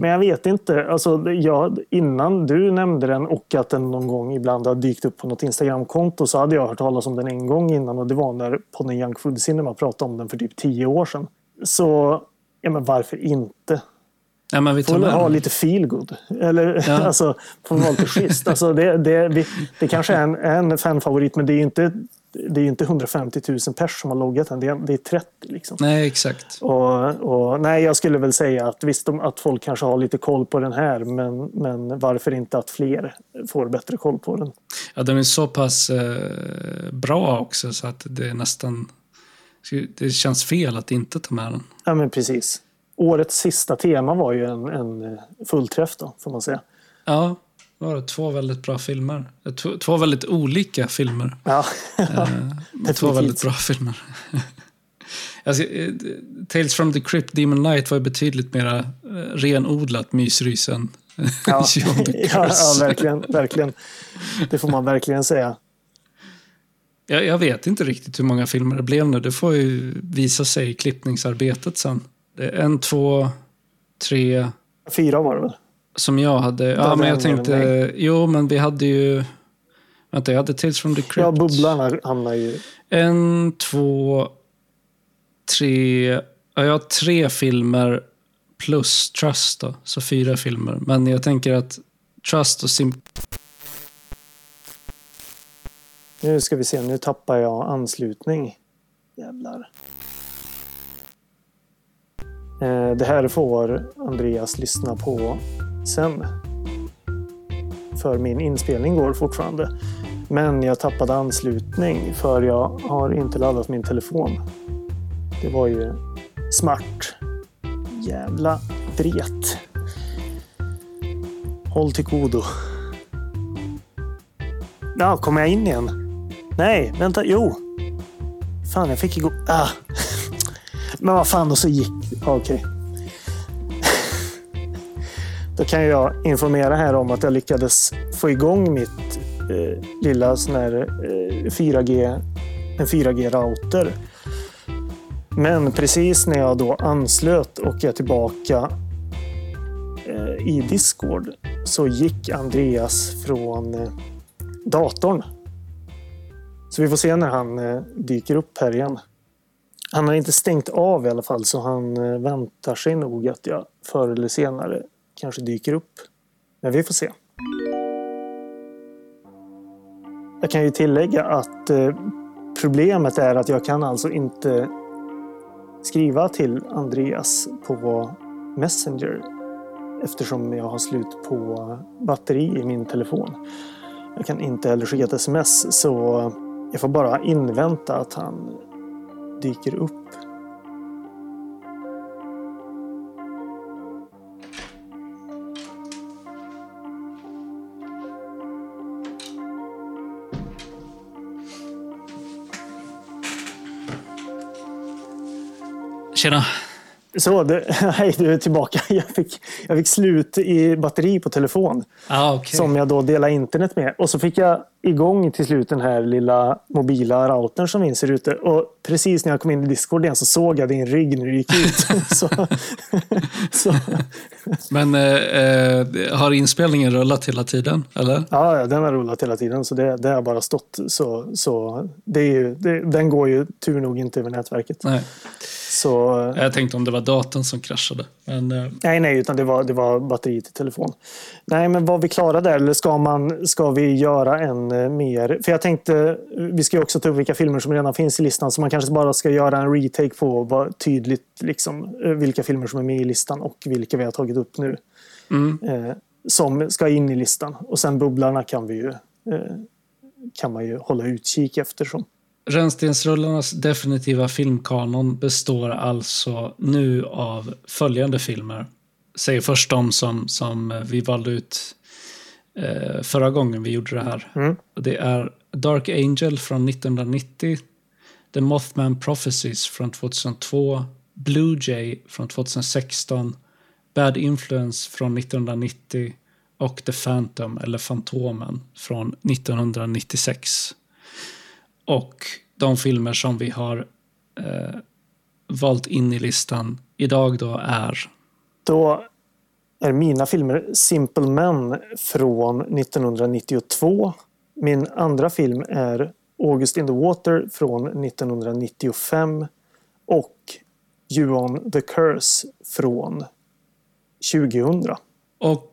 Men jag vet inte. Alltså, jag, innan du nämnde den och att den någon gång ibland har dykt upp på något Instagram-konto så hade jag hört talas om den en gång innan och det var när podden Young Food Cinema pratade om den för typ tio år sedan. Så, ja men varför inte? Ja, men vi Får ha lite feelgood. Eller Ja. alltså, får vara lite schysst. Alltså, det, det, vi, det kanske är en, en fanfavorit men det är inte, det är inte 150 000 pers som har loggat den. Det är, det är 30 liksom. Nej, exakt. Och, och, nej, jag skulle väl säga att visst att folk kanske har lite koll på den här men, men varför inte att fler får bättre koll på den? Ja, den är så pass eh, bra också så att det är nästan... Det känns fel att inte ta med den. Ja men precis. Årets sista tema var ju en, en fullträff då, får man säga. Ja, var det två väldigt bra filmer. Eh, Två, två väldigt olika filmer. Ja, Eh, två väldigt bra filmer. alltså, eh, Tales from the Crypt, Demon Knight var ju betydligt mer eh, renodlat mysrys än ja, John the ja, ja Curse. verkligen, verkligen. Det får man verkligen säga. Jag, jag vet inte riktigt hur många filmer det blev nu. Det får ju visa sig i klippningsarbetet sen. Det är en, två, tre, Fyra var det väl? Som jag hade. Ja, men en jag tänkte... Jo, men vi hade ju... Vänta, jag hade Tales from the Crypt. Ja, bubblan hamnar ju... En, två, tre... Ja, jag har tre filmer plus Trust då. Så fyra filmer. Men jag tänker att Trust och Sim... Nu ska vi se, nu tappar jag anslutning. Jävlar. Eh, det här får Andreas lyssna på sen. För min inspelning går fortfarande. Men jag tappade anslutning för jag har inte laddat min telefon. Det var ju smart. Jävla vret. Håll till godo. Ja, kommer jag in igen? Nej, vänta. Jo. Fan, jag fick igång... Ah. Men vad fan, och så gick... Okej. Okej. Då kan jag informera här om att jag lyckades få igång mitt eh, lilla sån här eh, 4G, en 4G-router. Men precis när jag då anslöt och jag tillbaka eh, i Discord så gick Andreas från eh, datorn. Så vi får se när han eh, dyker upp här igen. Han har inte stängt av i alla fall så han eh, väntar sig nog att jag förr eller senare kanske dyker upp. Men vi får se. Jag kan ju tillägga att eh, problemet är att jag kan alltså inte skriva till Andreas på Messenger eftersom jag har slut på batteri i min telefon. Jag kan inte heller skicka ett sms så jag får bara invänta att han dyker upp. Tjena. Så, det, hej, du är tillbaka. Jag fick, jag fick slut i batteri på telefon Ah, okay. som jag då delar internet med. Och så fick jag igång till slut den här lilla mobila routern som finns här ute. Och precis när jag kom in i Discord igen så såg jag din rygg när du gick ut. så, så, Men eh, eh, har inspelningen rullat hela tiden? Eller? ja, ja, den har rullat hela tiden så det, det har bara stått. Så, så det är ju, det, den går ju tur nog inte över nätverket. Nej. Så, Jag tänkte om det var datorn som kraschade. Men, eh, Nej, nej, utan det var, det var batteriet i telefon. Nej, men var vi klara där? Eller ska, man, ska vi göra en eh, mer? För jag tänkte, vi ska ju också ta upp vilka filmer som redan finns i listan. Så man kanske bara ska göra en retake på vad tydligt liksom, eh, vilka filmer som är med i listan och vilka vi har tagit upp nu. mm. Eh, som ska in i listan. Och sen bubblarna kan vi ju eh, kan man ju hålla utkik eftersom. Rännstensrullarnas definitiva filmkanon består alltså nu av följande filmer. Säger först de som, som vi valde ut eh, förra gången vi gjorde det här. Mm. Det är Dark Angel från 1990, The Mothman Prophecies från 2002, Blue Jay från 2016, Bad Influence från 1990 och The Phantom, eller Fantomen, från 1996. Och de filmer som vi har eh, valt in i listan idag då är Då är mina filmer Simple Men från 1992. Min andra film är August in the Water från 1995 och You on the Curse från 2000. Och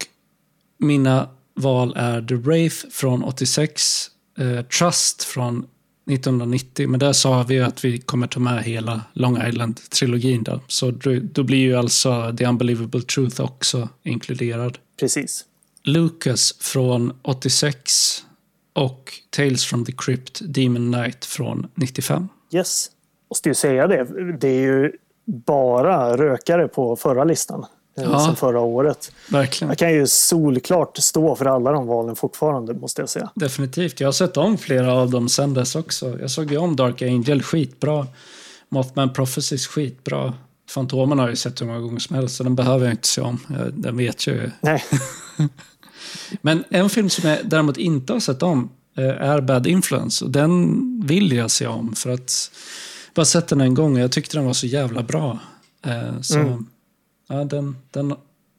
mina val är The Wraith från 86, eh, Trust från 1990, men där sa vi att vi kommer ta med hela Long Island-trilogin där. Så då, blir ju alltså The Unbelievable Truth också inkluderad. Precis. Lucas från 86 och Tales from the Crypt Demon Knight från 95. Yes. Måste ju säga det. Det är ju bara rökare på förra listan. Eh, Ja. Sen förra året. Verkligen. Jag kan ju solklart stå för alla de valen fortfarande, måste jag säga. Definitivt. Jag har sett om flera av dem sen dess också. Jag såg ju om Dark Angel, skitbra. Mothman Prophecies, skitbra. Fantomen har jag ju sett hur många gånger som helst, så den behöver jag inte se om. Den vet jag ju. Nej, Men en film som jag däremot inte har sett om eh, är Bad Influence. Och den vill jag se om, för att jag bara sett den en gång och jag tyckte den var så jävla bra. Eh, Så Mm. Ja, den, den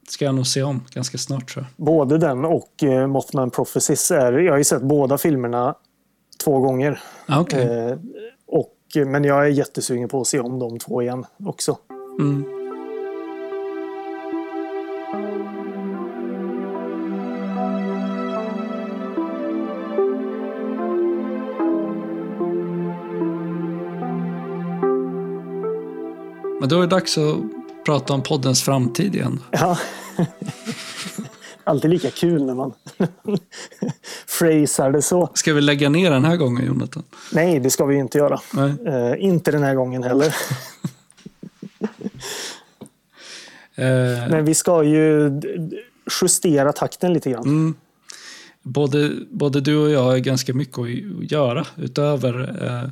ska jag nog se om ganska snart tror jag. både den och eh, Mothman Prophecies är... Jag har ju sett båda filmerna två gånger. Okej. Eh, och, men jag är jättesugen på att se om de två igen också. Mm. Men då är det dags att prata om poddens framtid igen. Ja. Alltid lika kul när man frasar det så. Ska vi lägga ner den här gången, Jonathan? Nej, det ska vi inte göra. Uh, inte den här gången heller. uh... Men vi ska ju justera takten lite grann. Mm. Både, både du och jag har ganska mycket att göra utöver eh,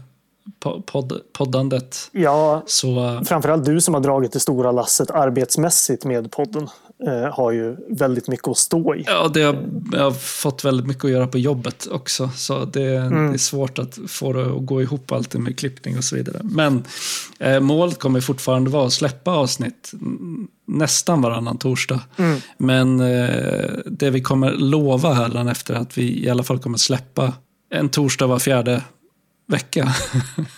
podd, poddandet. Ja, så, framförallt du som har dragit det stora lasset arbetsmässigt med podden eh, har ju väldigt mycket att stå i. Ja, det har, jag har fått väldigt mycket att göra på jobbet också. Så det, mm. det är svårt att få det att gå ihop alltid med klippning och så vidare. Men eh, målet kommer fortfarande vara att släppa avsnitt nästan varannan torsdag. Mm. Men eh, det vi kommer lova här efter att vi i alla fall kommer släppa en torsdag var fjärde vecka.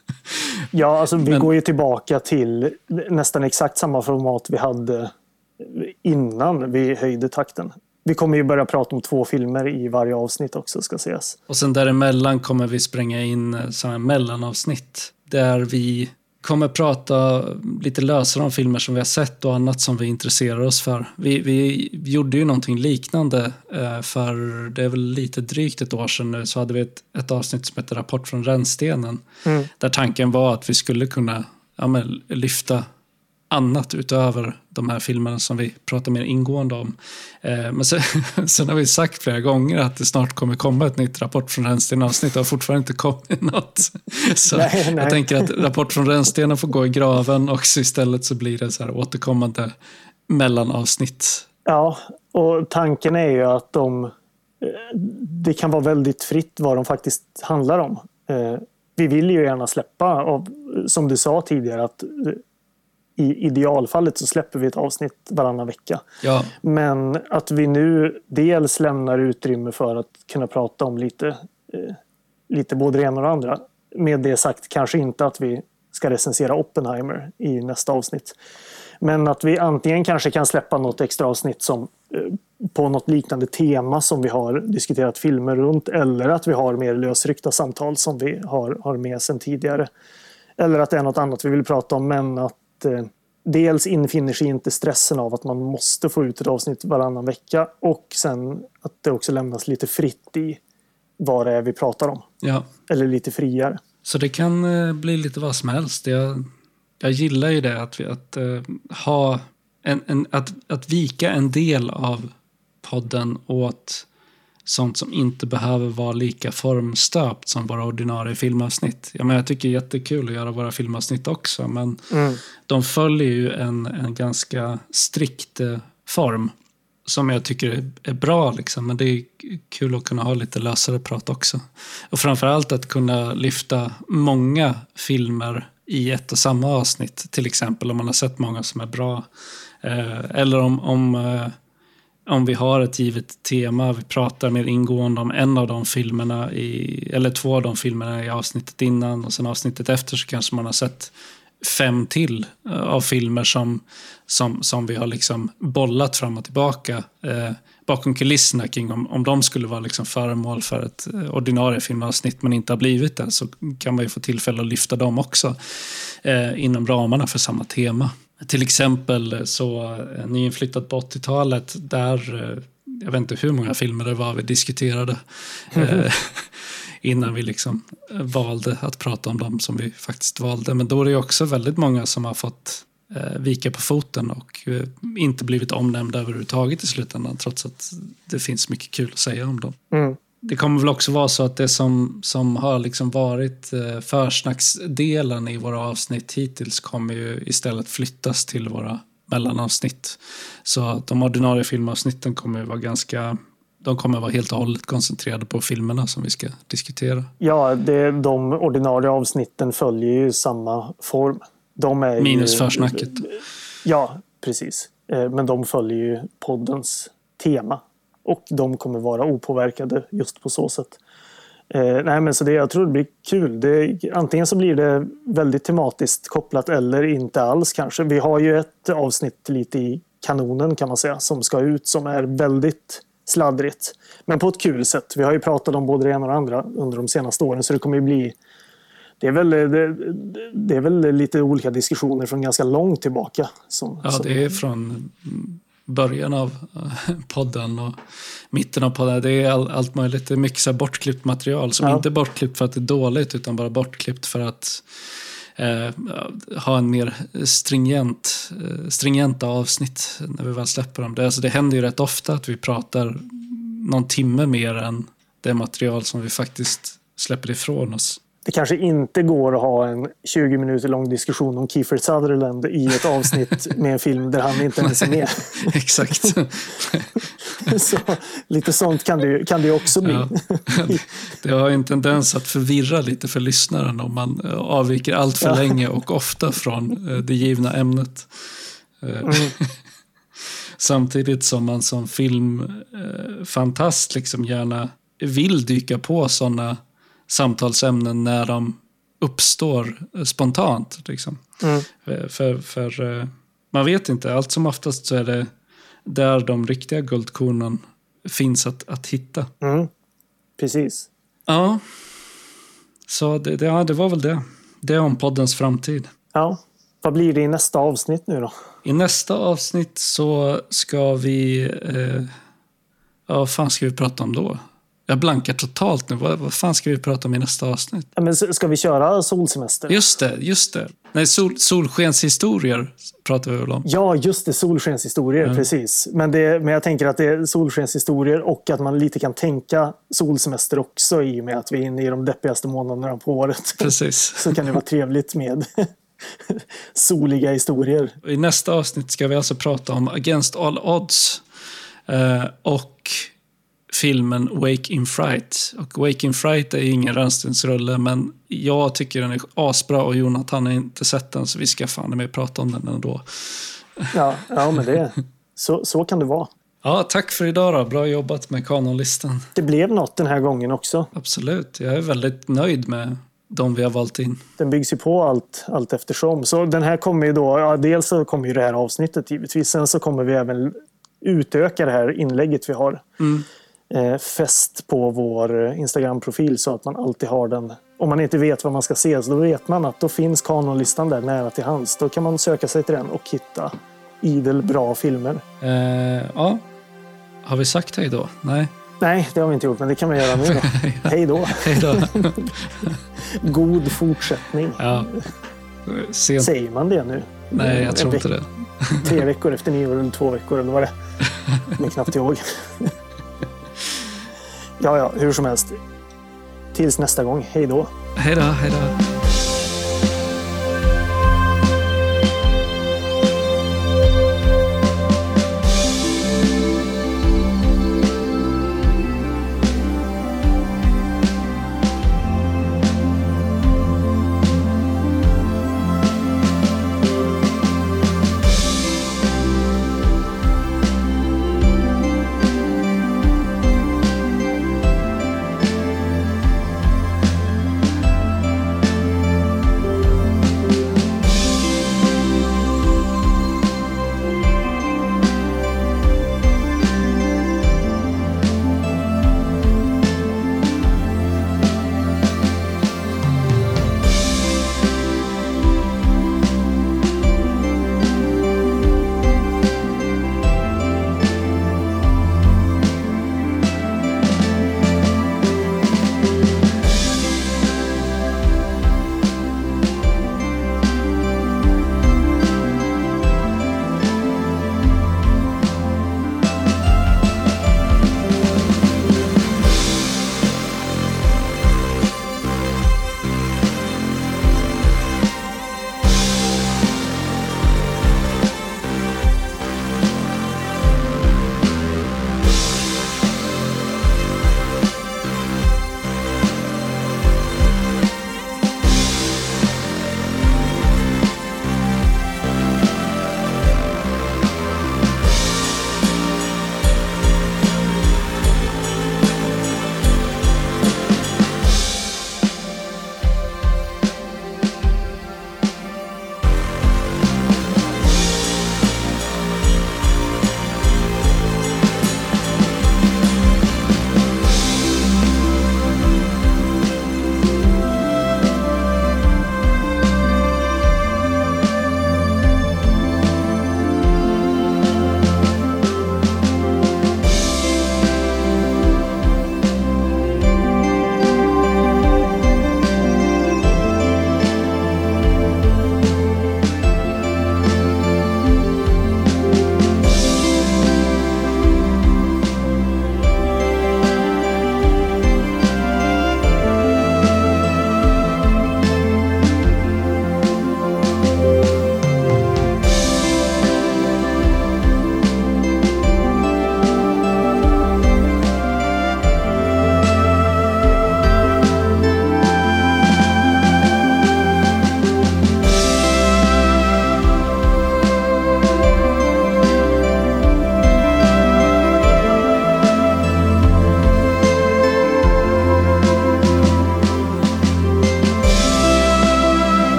ja, alltså vi Men... går ju tillbaka till nästan exakt samma format vi hade innan vi höjde takten. Vi kommer ju börja prata om två filmer i varje avsnitt också ska sägas. Och sen däremellan kommer vi spränga in sådana mellanavsnitt där vi kommer prata lite lösare om filmer som vi har sett och annat som vi intresserar oss för. Vi, vi gjorde ju någonting liknande eh, för det är väl lite drygt ett år sedan nu så hade vi ett, ett avsnitt som heter Rapport från rännstenen. Mm. Där tanken var att vi skulle kunna ja, men, lyfta annat utöver de här filmerna som vi pratar mer ingående om. Eh, men sen, sen, har vi sagt flera gånger att det snart kommer komma ett nytt Rapport från rännsten avsnitt. Det har fortfarande inte kommit något. Så nej, nej. jag tänker att Rapport från rännstenen får gå i graven och så istället så blir det så här återkommande mellanavsnitt. Ja, och tanken är ju att de, eh, det kan vara väldigt fritt vad de faktiskt handlar om. Eh, vi vill ju gärna släppa, och som du sa tidigare, att i idealfallet så släpper vi ett avsnitt varannan vecka. Ja. Men att vi nu dels lämnar utrymme för att kunna prata om lite, eh, lite både det ena och det andra. Med det sagt kanske inte att vi ska recensera Oppenheimer i nästa avsnitt. Men att vi antingen kanske kan släppa något extra avsnitt som eh, på något liknande tema som vi har diskuterat filmer runt eller att vi har mer lösryckta samtal som vi har, har med sedan tidigare. Eller att det är något annat vi vill prata om men att eh, dels infinner sig inte stressen av att man måste få ut ett avsnitt varannan vecka och sen att det också lämnas lite fritt i vad det är vi pratar om. Ja. Eller lite friare. Så det kan eh, bli lite vad som helst. Jag, jag gillar ju det att, vi, att uh, ha en, en, att, att vika en del av podden åt sånt som inte behöver vara lika formstöpt som våra ordinarie filmavsnitt. Jag, menar, jag tycker det är jättekul att göra våra filmavsnitt också, men mm. de följer ju en, en ganska strikt eh, form som jag tycker är bra. Liksom. Men det är kul att kunna ha lite lösare prat också. Och framförallt att kunna lyfta många filmer i ett och samma avsnitt. Till exempel om man har sett många som är bra. Eh, eller om, om eh, om vi har ett givet tema, vi pratar mer ingående om en av de filmerna, i, eller två av de filmerna i avsnittet innan och sen avsnittet efter så kanske man har sett fem till eh, av filmer som, som, som vi har liksom bollat fram och tillbaka eh, bakom kulisserna kring om, om de skulle vara liksom föremål för ett eh, ordinarie filmavsnitt men inte har blivit det så kan man ju få tillfälle att lyfta dem också eh, inom ramarna för samma tema. Till exempel så eh, nyinflyttat på 80-talet, där, eh, jag vet inte hur många filmer det var vi diskuterade mm. innan vi liksom valde att prata om dem som vi faktiskt valde. Men då är det också väldigt många som har fått vika på foten och inte blivit omnämnda överhuvudtaget i slutändan trots att det finns mycket kul att säga om dem. Mm det kommer väl också vara så att det som, som har liksom varit eh, försnacksdelen i våra avsnitt hittills kommer ju istället flyttas till våra mellanavsnitt. Så de ordinarie filmavsnitten kommer vara ganska de kommer vara helt och hållet koncentrerade på filmerna som vi ska diskutera. Ja, det, de ordinarie avsnitten följer ju samma form. Minus ju, försnacket. Ja, precis. Eh, men de följer ju poddens tema och de kommer vara opåverkade just på så sätt. Eh, nej, men så det, jag tror det blir kul. Det, antingen så blir det väldigt tematiskt kopplat eller inte alls kanske. Vi har ju ett avsnitt lite i kanonen kan man säga som ska ut som är väldigt sladdrigt. Men på ett kul sätt. Vi har ju pratat om både det ena och det andra under de senaste åren så det kommer ju bli det är, väl, det, det är väl lite olika diskussioner från ganska långt tillbaka. Som, ja, det är från början av eh, podden och mitten av podden. Det är all, allt möjligt. Det är mycket så bortklippt material som ja. inte är bortklippt för att det är dåligt utan bara bortklippt för att eh, ha en mer stringent, eh, stringenta avsnitt när vi väl släpper dem. Det, alltså, det händer ju rätt ofta att vi pratar någon timme mer än det material som vi faktiskt släpper ifrån oss. Det kanske inte går att ha en 20 minuter lång diskussion om Kiefer Sutherland i ett avsnitt med en film där han inte ens är med. Exakt. Så, lite sånt kan det, kan det också bli. Ja. Det har en tendens att förvirra lite för lyssnaren om man avviker allt för ja. länge och ofta från eh, det givna ämnet. Eh, mm. Samtidigt som man som filmfantast liksom gärna vill dyka på sådana samtalsämnen när de uppstår spontant. Liksom. Mm. För, för eh, man vet inte, allt som oftast så är det där de riktiga guldkornen finns att, att hitta. Mm. Precis. Ja, så det, det, ja, det var väl det. Det om poddens framtid. Ja, vad blir det i nästa avsnitt nu då? I nästa avsnitt så ska vi... Eh, ja, vad fan ska vi prata om då? Jag blankar totalt nu. Vad, vad fan ska vi prata om i nästa avsnitt? Ja, men ska vi köra solsemester? Just det, just det. Nej, sol, solskenshistorier pratar vi väl om? Ja, just det. Solskenshistorier, mm. precis. Men, det, men jag tänker att det är solskenshistorier och att man lite kan tänka solsemester också i och med att vi är inne i de deppigaste månaderna på året. Precis. Så kan det vara trevligt med soliga historier. I nästa avsnitt ska vi alltså prata om Against All Odds. Eh, och filmen Wake in Fright. Och Wake in Fright är ingen rännstensrulle, men jag tycker den är asbra och Jonathan har inte sett den, så vi ska fan med prata om den ändå. Ja, ja men det, så, så kan det vara. Ja, tack för idag då. Bra jobbat med kanonlistan. Det blev något den här gången också. Absolut. Jag är väldigt nöjd med de vi har valt in. Den byggs ju på allt, allt eftersom. Så den här kommer ju då, ja, dels så kommer ju det här avsnittet givetvis. Sen så kommer vi även utöka det här inlägget vi har. Mm eh, fäst på vår Instagram-profil så att man alltid har den. Om man inte vet vad man ska se så då vet man att då finns kanonlistan där nära till hands. Då kan man söka sig till den och hitta idel bra filmer. Eh, ja. Har vi sagt hej då? Nej. Nej, det har vi inte gjort, men det kan vi göra nu då. hej då. hej då. God fortsättning. Ja. Sent. Säger man det nu? Nej, jag tror inte det. Tre veckor efter nyår eller två veckor eller vad det är. Men knappt ihåg. Ja, ja, hur som helst. Tills nästa gång. Hej då. Hej då, hej då.